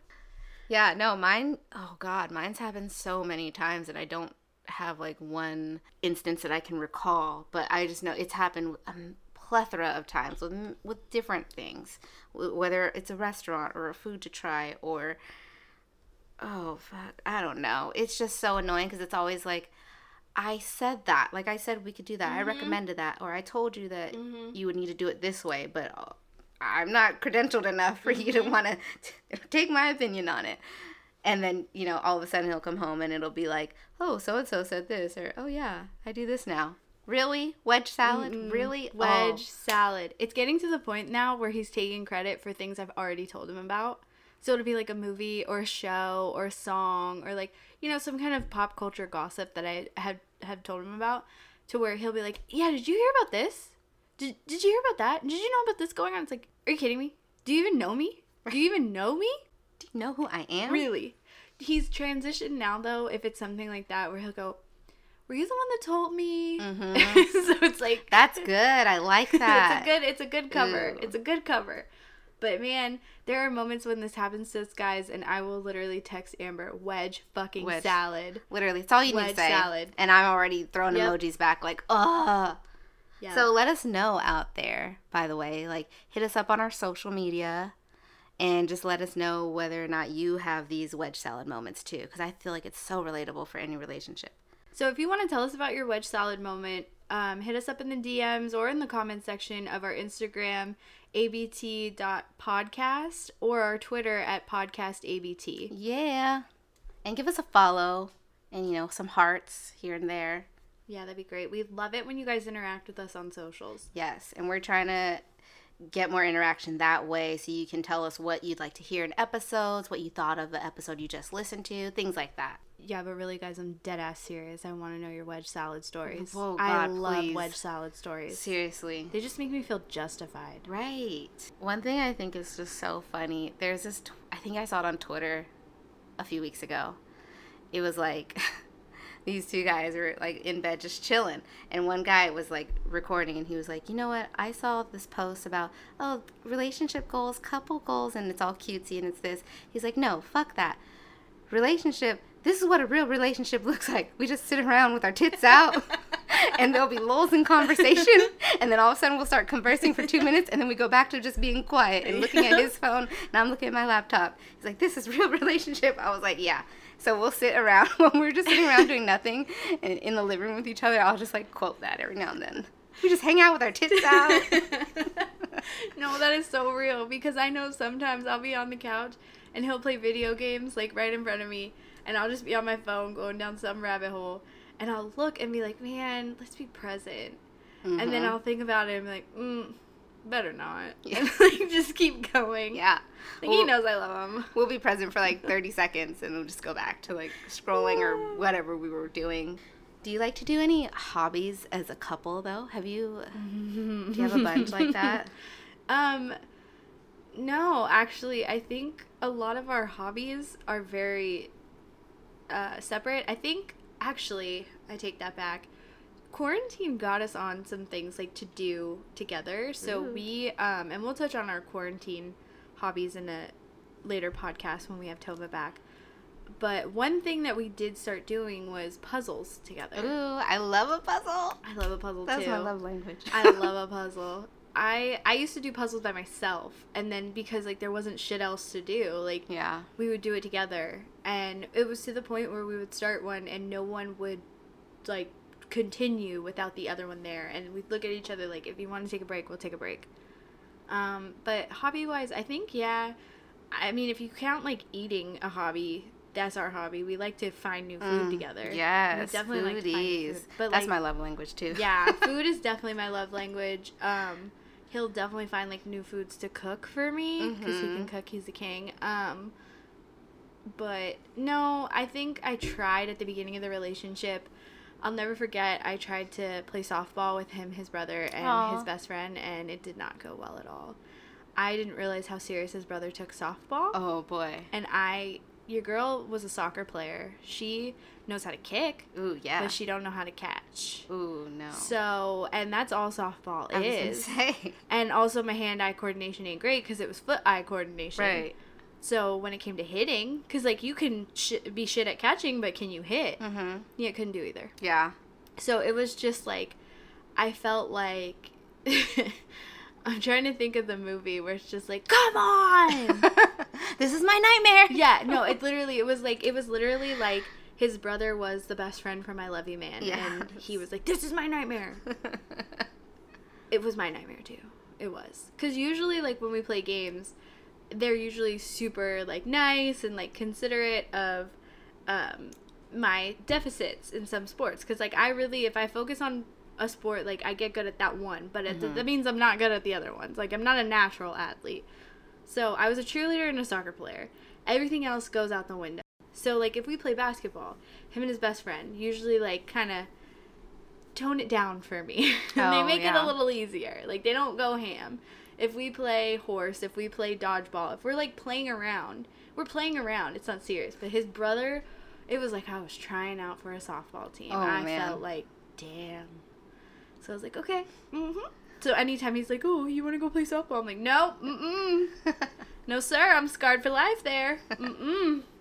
Speaker 2: Yeah, no, mine. Oh God, mine's happened so many times, and I don't have like one instance that I can recall. But I just know it's happened a plethora of times with with different things, whether it's a restaurant or a food to try or oh fuck, I don't know. It's just so annoying because it's always like. I said that. Like I said, we could do that. I mm-hmm. recommended that. Or I told you that mm-hmm. you would need to do it this way, but uh, I'm not credentialed enough for you to mm-hmm. want to take my opinion on it. And then, you know, all of a sudden he'll come home and it'll be like, oh, so and so said this, or oh, yeah, I do this now. Really? Wedge salad? Really? Oh.
Speaker 1: Wedge
Speaker 2: Oh.
Speaker 1: salad. It's getting to the point now where he's taking credit for things I've already told him about. So it'll be like a movie or a show or a song or like, you know, some kind of pop culture gossip that I had had told him about to where he'll be like, "Yeah, did you hear about this? Did, did you hear about that? Did you know about this going on?" It's like, "Are you kidding me? Do you even know me? Do you even know me?"
Speaker 2: Do you know who I am?
Speaker 1: Really? He's transitioned now though if it's something like that where he'll go, "Were you the one that told me?"
Speaker 2: Mhm.
Speaker 1: so it's like
Speaker 2: That's good. I like that.
Speaker 1: it's a good it's a good cover.
Speaker 2: Ew.
Speaker 1: It's a good cover. But man, there are moments when this happens to us guys, and I will literally text Amber wedge fucking
Speaker 2: Wedge.
Speaker 1: salad.
Speaker 2: Literally, it's all you need to say.
Speaker 1: salad.
Speaker 2: And I'm already throwing
Speaker 1: Yep.
Speaker 2: emojis back like, ugh.
Speaker 1: Yeah.
Speaker 2: So let us know out there, by the way. Like, hit us up on our social media and just let us know whether or not you have these wedge salad moments too. Because I feel like it's so relatable for any relationship.
Speaker 1: So if you want to tell us about your wedge salad moment, um, hit us up in the DMs or in the comment section of our Instagram, abt.podcast, or our Twitter at podcastabt.
Speaker 2: Yeah. And give us a follow and, you know, some hearts here and there.
Speaker 1: Yeah, that'd be great. We love it when you guys interact with us on socials.
Speaker 2: Yes. And we're trying to get more interaction that way so you can tell us what you'd like to hear in episodes, what you thought of the episode you just listened to, things like that.
Speaker 1: Yeah, but really, guys, I'm dead ass serious. I want to know your wedge salad stories.
Speaker 2: Oh, God, I
Speaker 1: love
Speaker 2: please.
Speaker 1: wedge salad stories.
Speaker 2: Seriously.
Speaker 1: They just make me feel justified.
Speaker 2: Right. One thing I think is just so funny. There's this. T- I think I saw it on Twitter a few weeks ago. It was like these two guys were like in bed just chilling, and one guy was like recording, and he was like, "You know what? I saw this post about oh relationship goals, couple goals, and it's all cutesy and it's this." He's like, "No, fuck that. Relationship." This is what a real relationship looks like. We just sit around with our tits out, and there'll be lulls in conversation, and then all of a sudden we'll start conversing for two minutes, and then we go back to just being quiet and looking at his phone, and I'm looking at my laptop. He's like, "This is real relationship." I was like, "Yeah." So we'll sit around when we're just sitting around doing nothing, and in the living room with each other. I'll just like quote that every now and then. We just hang out with our tits out.
Speaker 1: no, that is so real because I know sometimes I'll be on the couch and he'll play video games like right in front of me, and I'll just be on my phone going down some rabbit hole, and I'll look and be like, man, let's be present. And then
Speaker 2: Mhm.
Speaker 1: I'll think about it and be like, mm, better not.
Speaker 2: Yeah.
Speaker 1: And like just keep going.
Speaker 2: yeah.
Speaker 1: Like, he knows I love him.
Speaker 2: We'll be present for like 30 seconds and we'll just go back to like scrolling or whatever we were doing. Do you like to do any hobbies as a couple though? Have you do you have a bunch like that?
Speaker 1: Um, no, actually, I think a lot of our hobbies are very uh, separate. I think, actually, I take that back. Quarantine got us on some things like to do together. So
Speaker 2: Ooh.
Speaker 1: we, um, and we'll touch on our quarantine hobbies in a later podcast when we have Tova back. But one thing that we did start doing was puzzles together.
Speaker 2: Ooh, I love a puzzle.
Speaker 1: I love a puzzle
Speaker 2: That's
Speaker 1: too.
Speaker 2: That's my love language.
Speaker 1: I love a puzzle. I I used to do puzzles by myself, and then because like there wasn't shit else to do, like
Speaker 2: Yeah.
Speaker 1: we would do it together, and it was to the point where we would start one and no one would like continue without the other one there, and we'd look at each other like if you want to take a break, we'll take a break. Um, but hobby wise, I think yeah. I mean, if you count like eating a hobby, that's our hobby. We like to find new food
Speaker 2: Mm,
Speaker 1: together.
Speaker 2: Yes.
Speaker 1: we definitely like to
Speaker 2: foodies.
Speaker 1: food. But
Speaker 2: That's
Speaker 1: like,
Speaker 2: my love language too.
Speaker 1: yeah, food is definitely my love language. Um, he'll definitely find like new foods to cook for me because he can
Speaker 2: Mhm.
Speaker 1: cook. He's the king. Um, but no, I think I tried at the beginning of the relationship. I'll never forget. I tried to play softball with him, his brother, and
Speaker 2: Aw.
Speaker 1: his best friend, and it did not go well at all. I didn't realize how serious his brother took softball,
Speaker 2: Oh boy.
Speaker 1: and I. Your girl was a soccer player. She knows how to kick,
Speaker 2: Ooh yeah.
Speaker 1: but she don't know how to catch.
Speaker 2: Ooh no.
Speaker 1: So, and that's all softball
Speaker 2: I
Speaker 1: is. And also, my hand-eye coordination ain't great because it was foot-eye coordination.
Speaker 2: Right.
Speaker 1: So when it came to hitting, because like you can sh- be shit at catching, but can you hit?
Speaker 2: Mm-hmm.
Speaker 1: Yeah, couldn't do either.
Speaker 2: Yeah.
Speaker 1: So it was just like, I felt like. I'm trying to think of the movie where it's just like, come on!
Speaker 2: this is my nightmare.
Speaker 1: yeah, no, it literally, it was like, it was literally like his brother was the best friend for my love you man. And he was like, this is my nightmare. it was my nightmare too. It was. Because usually, like, when we play games, they're usually super, like, nice and, like, considerate of um, my deficits in some sports. Because, like, I really, if I focus on a sport, like, I get good at that one. But it,
Speaker 2: Mhm.
Speaker 1: that means I'm not good at the other ones. Like, I'm not a natural athlete. So I was a cheerleader and a soccer player. Everything else goes out the window. So, like, if we play basketball, him and his best friend usually, like, kind of tone it down for me. and they
Speaker 2: Oh,
Speaker 1: make it a little easier. Like they don't go ham. If we play horse, if we play dodgeball, if we're like playing around, we're playing around. It's not serious. But his brother, it was like I was trying out for a softball team.
Speaker 2: Oh,
Speaker 1: I
Speaker 2: man.
Speaker 1: felt like, damn. So I was like, okay, mm-hmm. So anytime he's like, "Oh, you want to go play softball?" I'm like, "No, mm mm, no sir, I'm scarred for life there." Mm mm.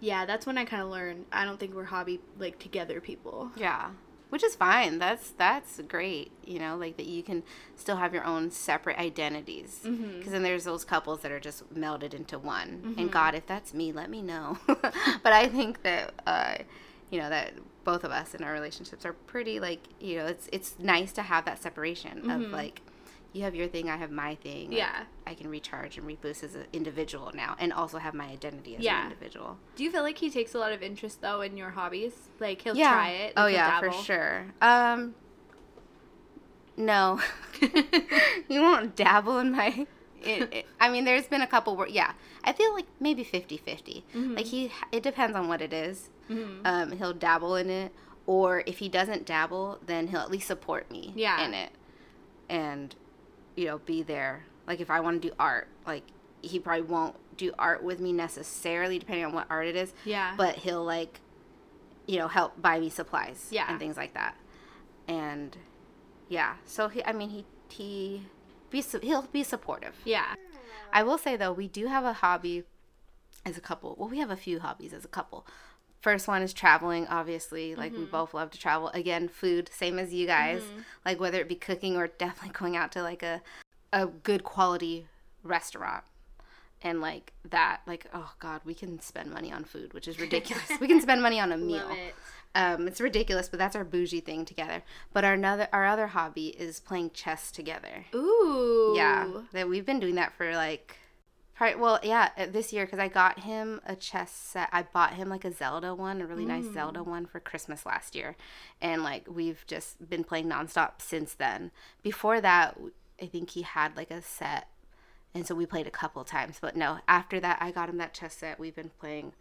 Speaker 1: Yeah, that's when I kind of learned. I don't think we're hobby like together people.
Speaker 2: Yeah. Which is fine. That's that's great. You know, like that you can still have your own separate identities. Because
Speaker 1: Mm-hmm.
Speaker 2: then there's those couples that are just melded into one. And God, if that's me, let me know. but I think that uh, you know that both of us in our relationships are pretty like you know it's it's nice to have that separation of like you have your thing, I have my thing. like,
Speaker 1: Mm-hmm. Yeah.
Speaker 2: I can recharge and reboost as an individual now, and also have my identity as
Speaker 1: Yeah.
Speaker 2: an individual.
Speaker 1: Do you feel like he takes a lot of interest though in your hobbies? Like he'll try it.
Speaker 2: Oh
Speaker 1: like, he'll
Speaker 2: yeah, for sure. Um, no, you won't dabble in my. It, it, I mean, there's been a couple where yeah, I feel like maybe 50-50.
Speaker 1: Mm-hmm.
Speaker 2: Like he, it depends on what it is. Um, he'll dabble in it, or if he doesn't dabble, then he'll at least support me
Speaker 1: Yeah.
Speaker 2: in it, and you know, be there. Like if I want to do art, like he probably won't do art with me necessarily, depending on what art it is
Speaker 1: Yeah.
Speaker 2: but he'll like you know help buy me supplies
Speaker 1: Yeah.
Speaker 2: and things like that and yeah so he i mean he he be he'll be supportive
Speaker 1: yeah.
Speaker 2: i will say though we do have a hobby as a couple well we have a few hobbies as a couple first one is traveling obviously like we both love to travel. Again food same as you guys like whether it be cooking or definitely going out to like a a good quality restaurant. And like that like oh god we can spend money on food which is ridiculous. We can spend money on a meal.
Speaker 1: it.
Speaker 2: um, it's ridiculous but that's our bougie thing together. But our another our other hobby is playing chess together.
Speaker 1: Ooh.
Speaker 2: yeah that we've been doing that for like Right, well, yeah, uh, this year because I got him a chess set. I bought him like a Zelda one, a really nice Zelda one for Christmas last year, and like we've just been playing nonstop since then. Before that, I think he had like a set, and so we played a couple times. But no, after that, I got him that chess set. We've been playing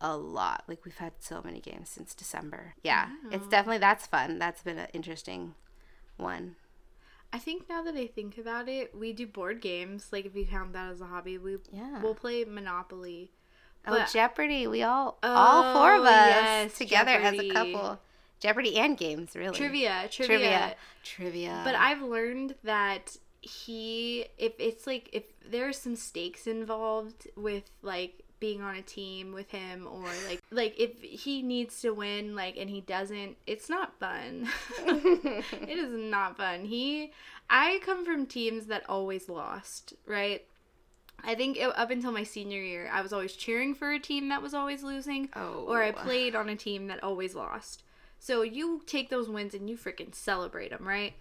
Speaker 2: a lot. Like we've had so many games since December. Yeah, it's definitely that's fun. That's been an interesting one.
Speaker 1: I think now that I think about it, we do board games. Like if you count that as a hobby, we
Speaker 2: Yeah.
Speaker 1: we'll play Monopoly.
Speaker 2: Oh,
Speaker 1: But-
Speaker 2: Jeopardy! We all, all oh, four of
Speaker 1: Oh,
Speaker 2: us
Speaker 1: yes,
Speaker 2: together
Speaker 1: Jeopardy.
Speaker 2: as a couple. Jeopardy and games, really.
Speaker 1: Trivia, trivia.
Speaker 2: trivia, trivia.
Speaker 1: But I've learned that he if it's like if there are some stakes involved with like being on a team with him or like like if he needs to win like and he doesn't it's not fun it is not fun he i come from teams that always lost right i think it, up until my senior year i was always cheering for a team that was always losing
Speaker 2: oh,
Speaker 1: or I played on a team that always lost. So you take those wins and you freaking celebrate them, right?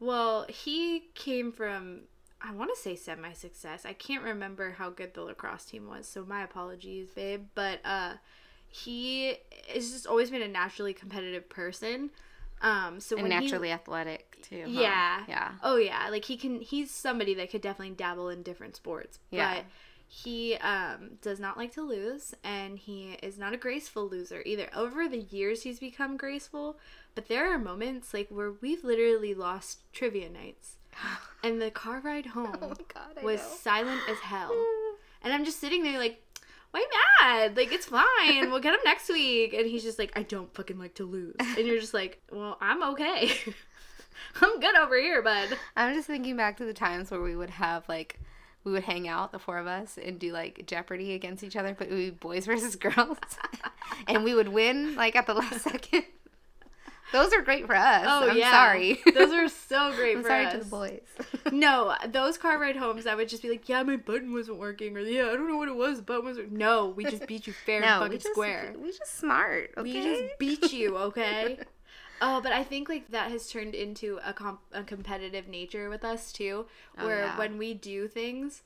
Speaker 1: Well, he came from I want to say semi success. I can't remember how good the lacrosse team was, so my apologies, babe. But uh, he has just always been a naturally competitive person. Um, so
Speaker 2: and
Speaker 1: when he-
Speaker 2: naturally athletic too. huh?
Speaker 1: yeah.
Speaker 2: yeah.
Speaker 1: Oh yeah, like he can he's somebody that could definitely dabble in different sports.
Speaker 2: Yeah.
Speaker 1: But he um does not like to lose and he is not a graceful loser either. Over the years he's become graceful, but there are moments like where we've literally lost trivia nights. And the car ride home
Speaker 2: Oh god,
Speaker 1: was
Speaker 2: know.
Speaker 1: silent as hell. And I'm just sitting there like why mad? Like it's fine. We'll get him next week. And he's just like, I don't fucking like to lose. And you're just like, well, I'm okay. I'm good over here, bud.
Speaker 2: I'm just thinking back to the times where we would have like we would hang out, the four of us, and do like Jeopardy against each other, but we boys versus girls, and we would win like at the last second. Those are great for us.
Speaker 1: Oh
Speaker 2: I'm
Speaker 1: yeah,
Speaker 2: sorry.
Speaker 1: Those are so great
Speaker 2: I'm
Speaker 1: for
Speaker 2: sorry
Speaker 1: us.
Speaker 2: to the boys.
Speaker 1: No, those car ride homes, I would just be like, yeah, my button wasn't working, or yeah, I don't know what it was. The button was no. We just beat you fair and fucking
Speaker 2: we just
Speaker 1: square.
Speaker 2: we just smart. Okay.
Speaker 1: We just beat you, okay? oh, but I think like that has turned into a comp- a competitive nature with us too,
Speaker 2: Oh,
Speaker 1: where
Speaker 2: yeah.
Speaker 1: when we do things,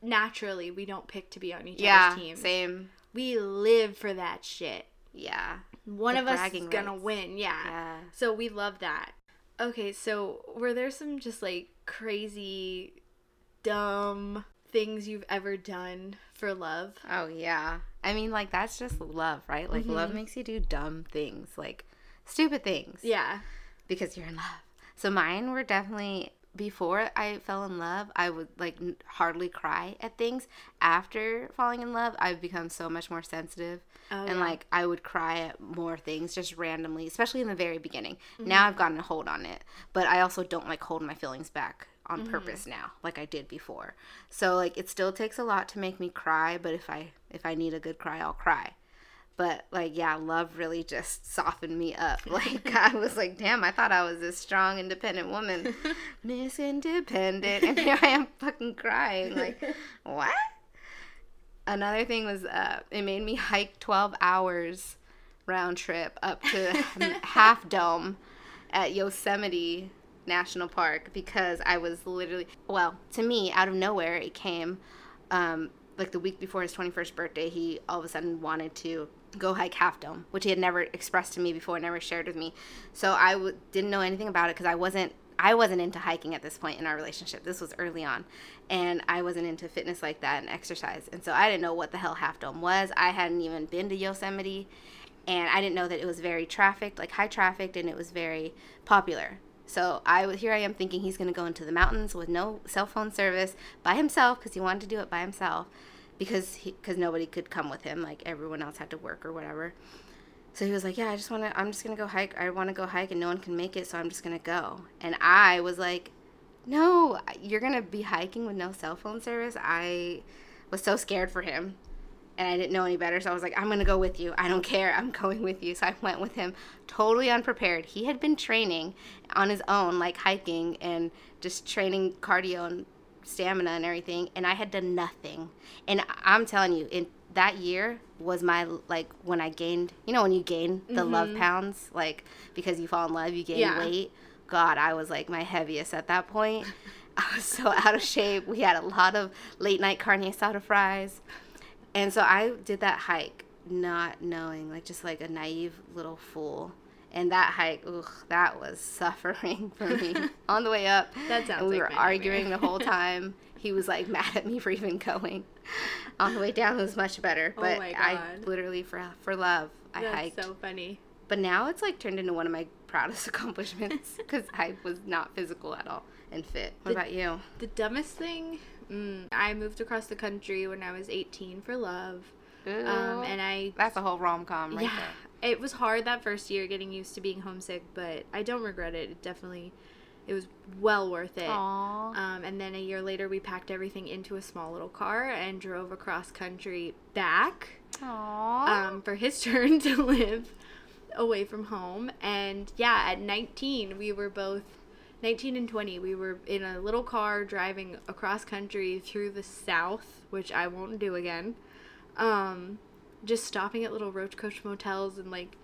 Speaker 1: naturally we don't pick to be on each
Speaker 2: yeah,
Speaker 1: other's teams.
Speaker 2: same.
Speaker 1: We live for that shit.
Speaker 2: Yeah.
Speaker 1: One
Speaker 2: The
Speaker 1: of us is gonna
Speaker 2: rights.
Speaker 1: win, yeah.
Speaker 2: Yeah.
Speaker 1: So we love that. Okay, so were there some just like crazy, dumb things you've ever done for love?
Speaker 2: Oh yeah. I mean, like that's just love, right? Like love mm-hmm. makes you do dumb things, like stupid things.
Speaker 1: Yeah.
Speaker 2: because you're in love. So mine were definitely before I fell in love, I would like n- hardly cry at things. After falling in love, I've become so much more sensitive.
Speaker 1: Oh,
Speaker 2: and
Speaker 1: yeah.
Speaker 2: like I would cry at more things just randomly, especially in the very beginning.
Speaker 1: Mm-hmm.
Speaker 2: Now I've gotten a hold on it, but I also don't like hold my feelings back on
Speaker 1: Mm-hmm.
Speaker 2: purpose now, like I did before. So like it still takes a lot to make me cry, but if I if I need a good cry, I'll cry. But like yeah, love really just softened me up. Like I was like, damn, I thought I was this strong, independent woman, Miss Independent, and here I am fucking crying. Like what? Another thing was uh, it made me hike 12 hours round trip up to Half Dome at Yosemite National Park because I was literally, well, to me, out of nowhere, it came um, like the week before his 21st birthday. He all of a sudden wanted to go hike Half Dome, which he had never expressed to me before, never shared with me. So I w- didn't know anything about it because I wasn't I wasn't into hiking at this point in our relationship. This was early on. And I wasn't into fitness like that and exercise. And so I didn't know what the hell Half Dome was. I hadn't even been to Yosemite. And I didn't know that it was very trafficked, like high trafficked, and it was very popular. So I was here. I am thinking he's going to go into the mountains with no cell phone service by himself because he wanted to do it by himself because because nobody could come with him. Like everyone else had to work or whatever. So he was like, "Yeah, I just want to. I'm just gonna go hike. I want to go hike, and no one can make it, so I'm just gonna go." And I was like, "No, you're gonna be hiking with no cell phone service." I was so scared for him, and I didn't know any better, so I was like, "I'm gonna go with you. I don't care. I'm going with you." So I went with him, totally unprepared. He had been training on his own, like hiking and just training cardio and stamina and everything, and I had done nothing. And I'm telling you, in that year was my like when I gained, you know, when you gain the love mm-hmm. pounds, like because you fall in love, you gain
Speaker 1: Yeah.
Speaker 2: weight. God, I was like my heaviest at that point. I was so out of shape. We had a lot of late night carne asada fries, and so I did that hike not knowing, like just like a naive little fool. And that hike, ugh, that was suffering for me on the way up.
Speaker 1: That sounds
Speaker 2: And we
Speaker 1: like
Speaker 2: were arguing the whole time. He was like mad at me for even going. On the way down, it was much better.
Speaker 1: Oh
Speaker 2: But
Speaker 1: my
Speaker 2: I
Speaker 1: God.
Speaker 2: literally, for for love, I
Speaker 1: That's
Speaker 2: hiked.
Speaker 1: so funny.
Speaker 2: But now it's like turned into one of my proudest accomplishments because I was not physical at all and fit. What
Speaker 1: The-
Speaker 2: about you?
Speaker 1: The dumbest thing, mm, I moved across the country when I was 18 for love. Um, and I
Speaker 2: that's a whole rom com right
Speaker 1: yeah,
Speaker 2: there.
Speaker 1: It was hard that first year getting used to being homesick, but I don't regret it. It definitely, it was well worth it.
Speaker 2: Aww.
Speaker 1: Um, and then a year later, we packed everything into a small little car and drove across country back
Speaker 2: Aww.
Speaker 1: um, for his turn to live away from home. And yeah, at 19, we were both 19 and 20. We were in a little car driving across country through the South, which I won't do again. Um, just stopping at little roach coach motels and like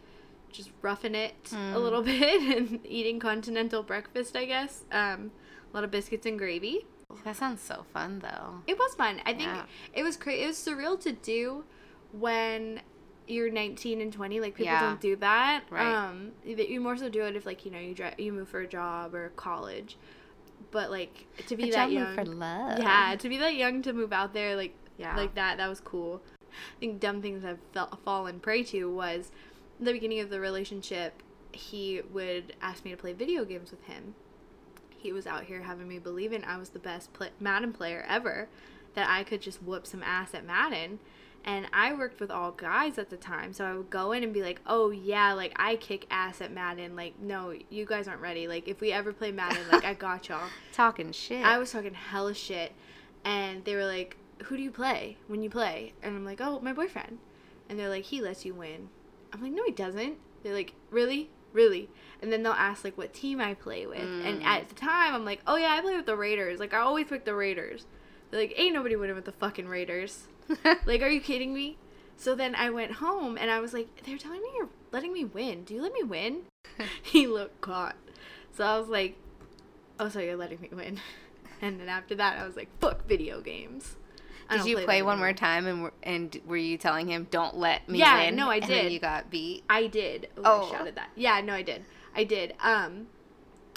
Speaker 1: just roughing it a little bit and eating continental breakfast, I guess. Um, a lot of biscuits and gravy.
Speaker 2: that sounds so fun though.
Speaker 1: It was fun. I think
Speaker 2: Yeah.
Speaker 1: it was crazy. it was surreal to do when you're 19 and 20 like people
Speaker 2: Yeah.
Speaker 1: don't do that
Speaker 2: Right.
Speaker 1: um you more so do it if like you know you dri- you move for a job or college but like to be
Speaker 2: A
Speaker 1: that young
Speaker 2: for love.
Speaker 1: yeah to be that young to move out there like
Speaker 2: Yeah.
Speaker 1: like that that was cool i think dumb things i've felt fallen prey to was the beginning of the relationship he would ask me to play video games with him. He was out here having me believing i was the best play- madden player ever that i could just whoop some ass at madden. And i worked with all guys at the time so i would go in and be like oh yeah like i kick ass at madden. Like no you guys aren't ready. Like if we ever play madden like i got y'all.
Speaker 2: Talking shit.
Speaker 1: I was talking hella shit, and they were like, "Who do you play when you play?" And I'm like, "Oh, my boyfriend." And they're like, "He lets you win." I'm like, "No, he doesn't." They're like, "Really, really?" And then they'll ask like what team I play with, and mm. at the time I'm like, "Oh yeah, I play with the Raiders. Like I always pick the Raiders." They're like, "Ain't nobody winning with the fucking Raiders." like, are you kidding me? So then I went home and I was like, "They're telling me you're letting me win. Do you let me win?" he looked caught. So I was like, oh, so you're letting me win. And then after that, I was like, fuck video games.
Speaker 2: Did you
Speaker 1: play
Speaker 2: play one more time and were, and were you telling him don't let me
Speaker 1: Yeah,
Speaker 2: win?
Speaker 1: no, I
Speaker 2: and then
Speaker 1: did.
Speaker 2: you got beat.
Speaker 1: I did. Oh,
Speaker 2: Oh.
Speaker 1: I shouted that. Yeah, no, I did. I did. Um,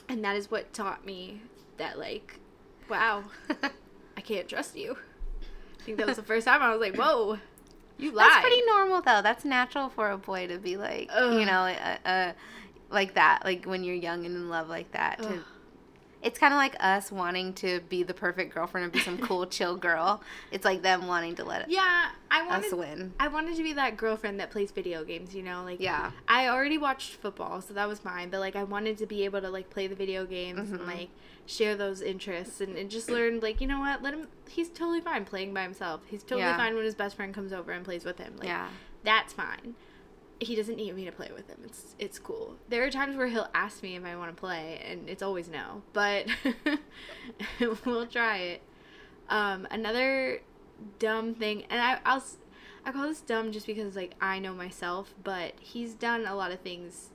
Speaker 1: and that is what taught me that, like, wow, I can't trust you. I think that was the first time I was like, whoa, you lied.
Speaker 2: That's pretty normal though. That's natural for a boy to be like, you know, uh, uh, like that. Like when you're young and in love like that. To,
Speaker 1: Ugh.
Speaker 2: It's kind of like us wanting to be the perfect girlfriend and be some cool, chill girl. It's like them wanting to let
Speaker 1: Yeah, I wanted
Speaker 2: us win.
Speaker 1: I wanted to be that girlfriend that plays video games, you know, like
Speaker 2: Yeah.
Speaker 1: I already watched football, so that was mine, but like I wanted to be able to like play the video games
Speaker 2: Mm-hmm.
Speaker 1: and like share those interests and, and just learn like, you know what, let him he's totally fine playing by himself. He's totally
Speaker 2: Yeah.
Speaker 1: fine when his best friend comes over and plays with him. Like
Speaker 2: Yeah.
Speaker 1: that's fine. He doesn't need me to play with him. It's it's cool. There are times where he'll ask me if I want to play, and it's always no. But we'll try it. Um, another dumb thing, and I I'll I call this dumb just because like I know myself, but he's done a lot of things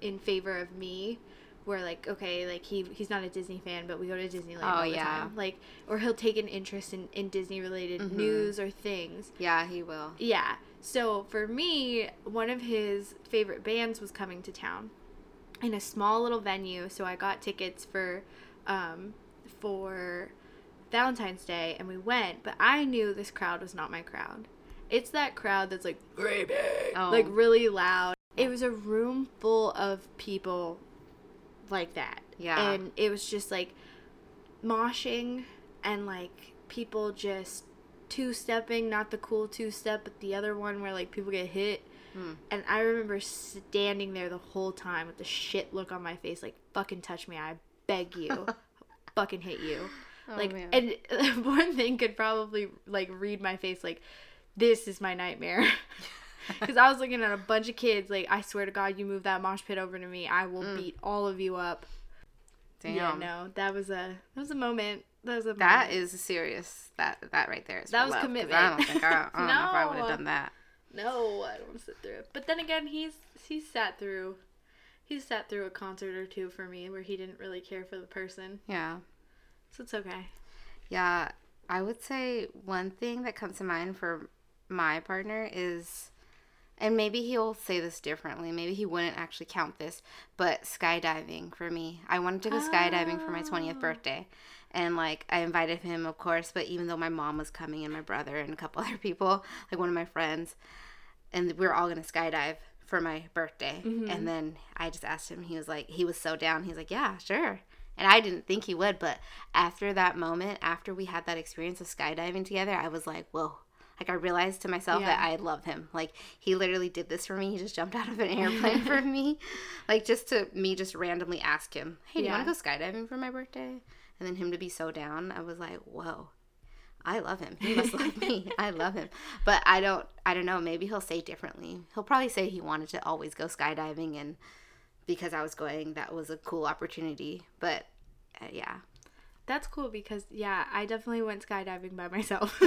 Speaker 1: in favor of me. Where like okay, like he he's not a Disney fan, but we go to Disneyland
Speaker 2: Oh,
Speaker 1: all the
Speaker 2: yeah.
Speaker 1: time. Like, or he'll take an interest in in Disney related news or things.
Speaker 2: Yeah, he will.
Speaker 1: Yeah. So for me, one of his favorite bands was coming to town in a small little venue. So I got tickets for um, for Valentine's Day, and we went. But I knew this crowd was not my crowd. It's that crowd that's like really
Speaker 2: Oh.
Speaker 1: like really loud. It was a room full of people like that.
Speaker 2: Yeah.
Speaker 1: And it was just like moshing and like people just two stepping, not the cool two step, but the other one where like people get hit.
Speaker 2: Hmm.
Speaker 1: And I remember standing there the whole time with the shit look on my face, like fucking touch me, I beg you, fucking hit you. like,
Speaker 2: Oh, man.
Speaker 1: and one thing could probably like read my face, like this is my nightmare. Because I was looking at a bunch of kids, like I swear to God, you move that mosh pit over to me, I will beat all of you up.
Speaker 2: Damn.
Speaker 1: Yeah, no, that was a that was a moment. That was a
Speaker 2: That
Speaker 1: moment.
Speaker 2: serious. That that right there is
Speaker 1: That was
Speaker 2: love,
Speaker 1: commitment.
Speaker 2: I don't think I, I don't know if I would have done that.
Speaker 1: no, I don't want to sit through it. But then again, he's he's sat through he's sat through a concert or two for me where he didn't really care for the person,
Speaker 2: Yeah.
Speaker 1: so it's okay.
Speaker 2: Yeah, I would say one thing that comes to mind for my partner is, and maybe he'll say this differently. Maybe he wouldn't actually count this, but skydiving for me. I wanted to go skydiving for my 20th ah. birthday. And like, I invited him, of course, but even though my mom was coming and my brother and a couple other people, like one of my friends, and we were all gonna skydive for my birthday. Mm-hmm. And then I just asked him, he was like, he was so down. He's like, yeah, sure. And I didn't think he would, but after that moment, after we had that experience of skydiving together, I was like, whoa. Like I realized to myself that I love him. Like he literally did this for me. He just jumped out of an airplane for me. Like just to me just randomly ask him, Hey, do you want to go skydiving for my birthday? And then him to be so down, I was like, Whoa. I love him. He must love me. I love him. But I don't I don't know, maybe he'll say differently. He'll probably say he wanted to always go skydiving and because I was going that was a cool opportunity. But uh, yeah.
Speaker 1: That's cool because yeah, I definitely went skydiving by myself.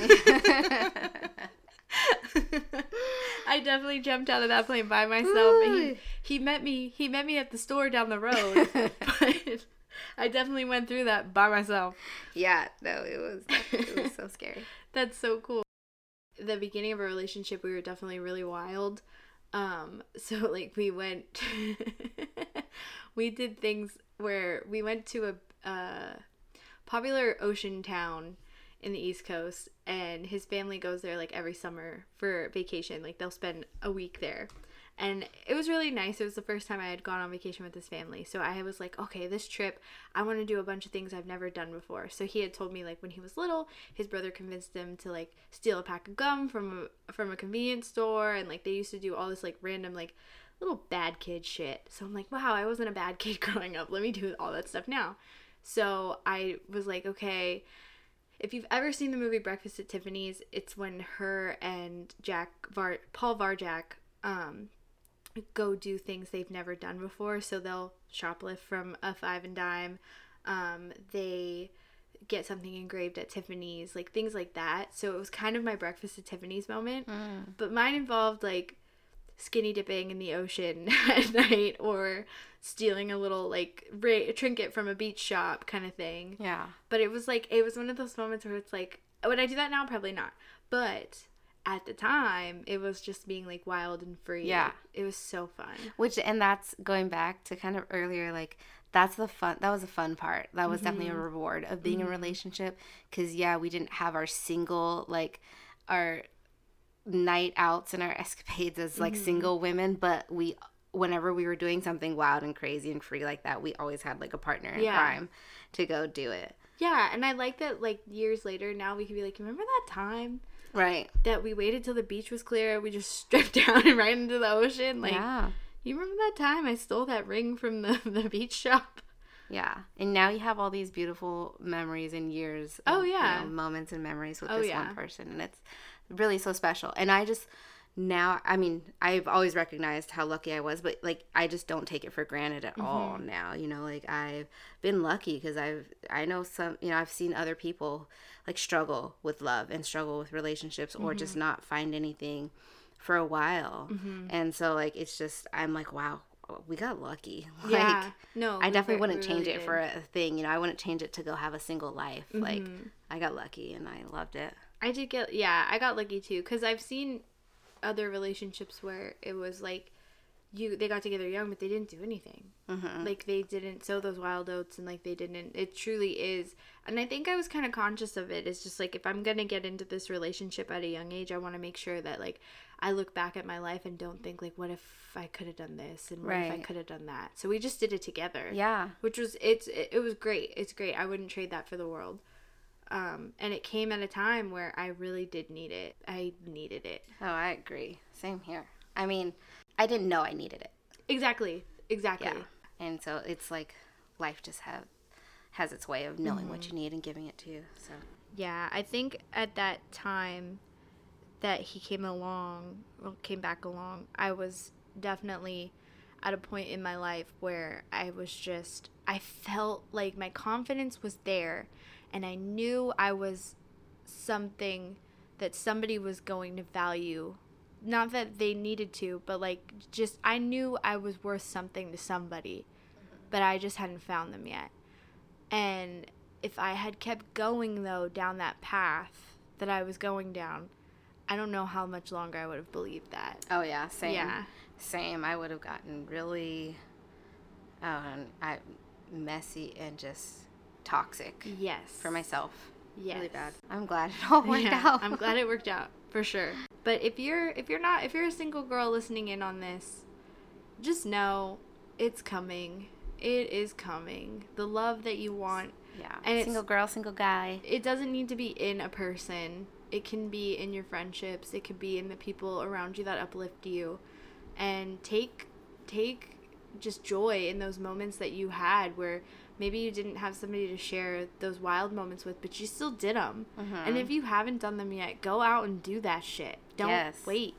Speaker 1: I definitely jumped out of that plane by myself. and He, he met me. He met me at the store down the road, but I definitely went through that by myself.
Speaker 2: yeah, no, it was it was so scary.
Speaker 1: That's so cool. The beginning of our relationship, we were definitely really wild. Um, so like we went, we did things where we went to a uh, popular ocean town in the East Coast, and his family goes there like every summer for vacation. Like they'll spend a week there. And it was really nice. It was the first time I had gone on vacation with his family. So I was like, okay, this trip, I want to do a bunch of things I've never done before. So he had told me like when he was little, his brother convinced him to like steal a pack of gum from a, from a convenience store and like they used to do all this like random like little bad kid shit. So I'm like, wow, I wasn't a bad kid growing up. Let me do all that stuff now. So I was like, okay, if you've ever seen the movie Breakfast at Tiffany's, it's when her and Jack Var Paul Varjak um go do things they've never done before. So they'll shoplift from a five and dime. Um, they get something engraved at Tiffany's, like things like that. So it was kind of my Breakfast at Tiffany's moment. But mine involved like skinny dipping in the ocean at night or stealing a little like ra- trinket from a beach shop kind of thing.
Speaker 2: Yeah.
Speaker 1: But it was like it was one of those moments where it's like, would I do that now? Probably not. But at the time, it was just being like wild and free.
Speaker 2: Yeah.
Speaker 1: it was so fun.
Speaker 2: Which and that's going back to kind of earlier like that's the fun that was a fun part. That was definitely a mm-hmm. reward of being in a mm-hmm. relationship cuz yeah, we didn't have our single like our night outs and our escapades as like mm-hmm. single women, but we whenever we were doing something wild and crazy and free like that, we always had like a partner in
Speaker 1: Yeah.
Speaker 2: crime to go do it.
Speaker 1: Yeah, and I like that like years later now we can be like, remember that time
Speaker 2: Right.
Speaker 1: that we waited till the beach was clear, we just stripped down and right into the ocean? Like
Speaker 2: yeah.
Speaker 1: you remember that time I stole that ring from the, the beach shop?
Speaker 2: Yeah. And now you have all these beautiful memories and years.
Speaker 1: Oh,
Speaker 2: of, you
Speaker 1: yeah.
Speaker 2: know, moments and memories with
Speaker 1: Oh,
Speaker 2: this
Speaker 1: yeah.
Speaker 2: one person. And it's really so special. And I just now, I mean, I've always recognized how lucky I was, but like, I just don't take it for granted at all
Speaker 1: Mm-hmm.
Speaker 2: now. You know, like I've been lucky because I've, I know some, you know, I've seen other people like struggle with love and struggle with relationships or
Speaker 1: Mm-hmm.
Speaker 2: just not find anything for a while. And so, like, it's just, I'm like, wow, we got lucky. Like,
Speaker 1: yeah. No.
Speaker 2: I definitely wouldn't
Speaker 1: we
Speaker 2: change
Speaker 1: really
Speaker 2: it for a thing. You know, I wouldn't change it to go have a single life. Like,
Speaker 1: Mm-hmm.
Speaker 2: I got lucky and I loved it.
Speaker 1: I did get yeah, I got lucky too cuz I've seen other relationships where it was like you they got together young but they didn't do anything.
Speaker 2: Mm-hmm.
Speaker 1: Like they didn't sow those wild oats and like they didn't it truly is and I think I was kind of conscious of it. It's just like if I'm to get into this relationship at a young age, I want to make sure that like I look back at my life and don't think like what if I could have done this and what if I could have done that. So we just did it together
Speaker 2: Yeah.
Speaker 1: which was it's it, it was great it's great i wouldn't trade that for the world um and it came at a time where i really did need it i needed it
Speaker 2: Oh, I agree. Same here. I mean, I didn't know I needed it.
Speaker 1: exactly exactly
Speaker 2: Yeah. And so it's like life just have has its way of knowing what
Speaker 1: Mm-hmm.
Speaker 2: you need and giving it to you. So
Speaker 1: yeah i think at that time that he came along well, came back along i was definitely at a point in my life where i was just i felt like my confidence was there and i knew i was something that somebody was going to value not that they needed to but like just i knew i was worth something to somebody but i just hadn't found them yet and if i had kept going though down that path that i was going down i don't know how much longer i would have believed that
Speaker 2: Oh yeah, same.
Speaker 1: Yeah.
Speaker 2: Same. I would have gotten really um I messy and just toxic
Speaker 1: yes
Speaker 2: for myself.
Speaker 1: yes
Speaker 2: Really bad. I'm glad it all worked
Speaker 1: Yeah,
Speaker 2: out.
Speaker 1: i'm glad it worked out for sure but if you're if you're not if you're a single girl listening in on this just know it's coming it is coming the love that you want
Speaker 2: Yeah.
Speaker 1: And
Speaker 2: single girl, single guy.
Speaker 1: it doesn't need to be in a person. It can be in your friendships. It could be in the people around you that uplift you. And take take just joy in those moments that you had where maybe you didn't have somebody to share those wild moments with, but you still did them. Mm-hmm. And if you haven't done them yet, go out and do that shit. Don't
Speaker 2: Yes.
Speaker 1: wait.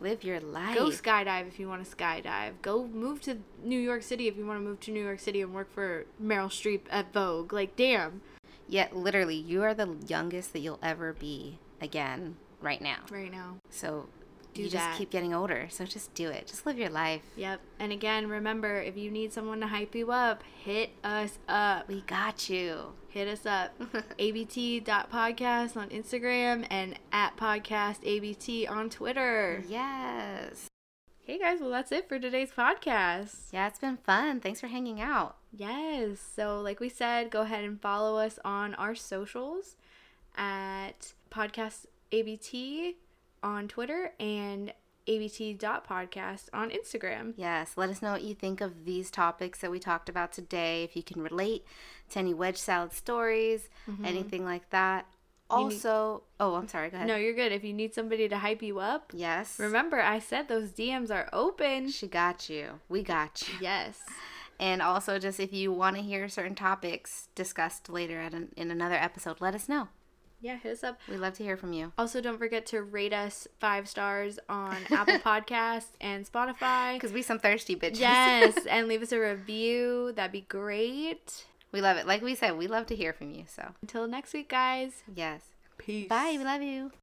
Speaker 2: Live your life.
Speaker 1: Go skydive if you want to skydive. Go move to New York City if you want to move to New York City and work for Meryl Streep at Vogue. Like, damn.
Speaker 2: Yet literally you are the youngest that you'll ever be again right now.
Speaker 1: Right now.
Speaker 2: So
Speaker 1: Do
Speaker 2: you
Speaker 1: that.
Speaker 2: just keep getting older. So just do it. Just live your life.
Speaker 1: Yep. And again, remember if you need someone to hype you up, hit us up.
Speaker 2: We got you.
Speaker 1: Hit us up. abt.podcast on Instagram and at podcast abt on Twitter.
Speaker 2: Yes.
Speaker 1: Hey guys, well that's it for today's podcast.
Speaker 2: Yeah, it's been fun. Thanks for hanging out.
Speaker 1: Yes. So like we said, go ahead and follow us on our socials at podcast abt on Twitter and abt.podcast on Instagram.
Speaker 2: Yes, let us know what you think of these topics that we talked about today. If you can relate to any wedge salad stories, mm-hmm. anything like that.
Speaker 1: You need-
Speaker 2: Also, oh, I'm sorry. Go ahead.
Speaker 1: No, you're good. If you need somebody to hype you up,
Speaker 2: Yes.
Speaker 1: remember I said those DMs are open.
Speaker 2: She got you. We got you.
Speaker 1: Yes.
Speaker 2: And also, just if you want to hear certain topics discussed later at an, in another episode, let us know.
Speaker 1: Yeah, hit us up.
Speaker 2: We love to hear from you.
Speaker 1: Also, don't forget to rate us five stars on Apple Podcasts and Spotify.
Speaker 2: Because we some thirsty bitches.
Speaker 1: Yes, and leave us a review. That'd be great.
Speaker 2: we love it. Like we said, we love to hear from you. So,
Speaker 1: Until next week, guys.
Speaker 2: yes.
Speaker 1: Peace.
Speaker 2: Bye. We love you.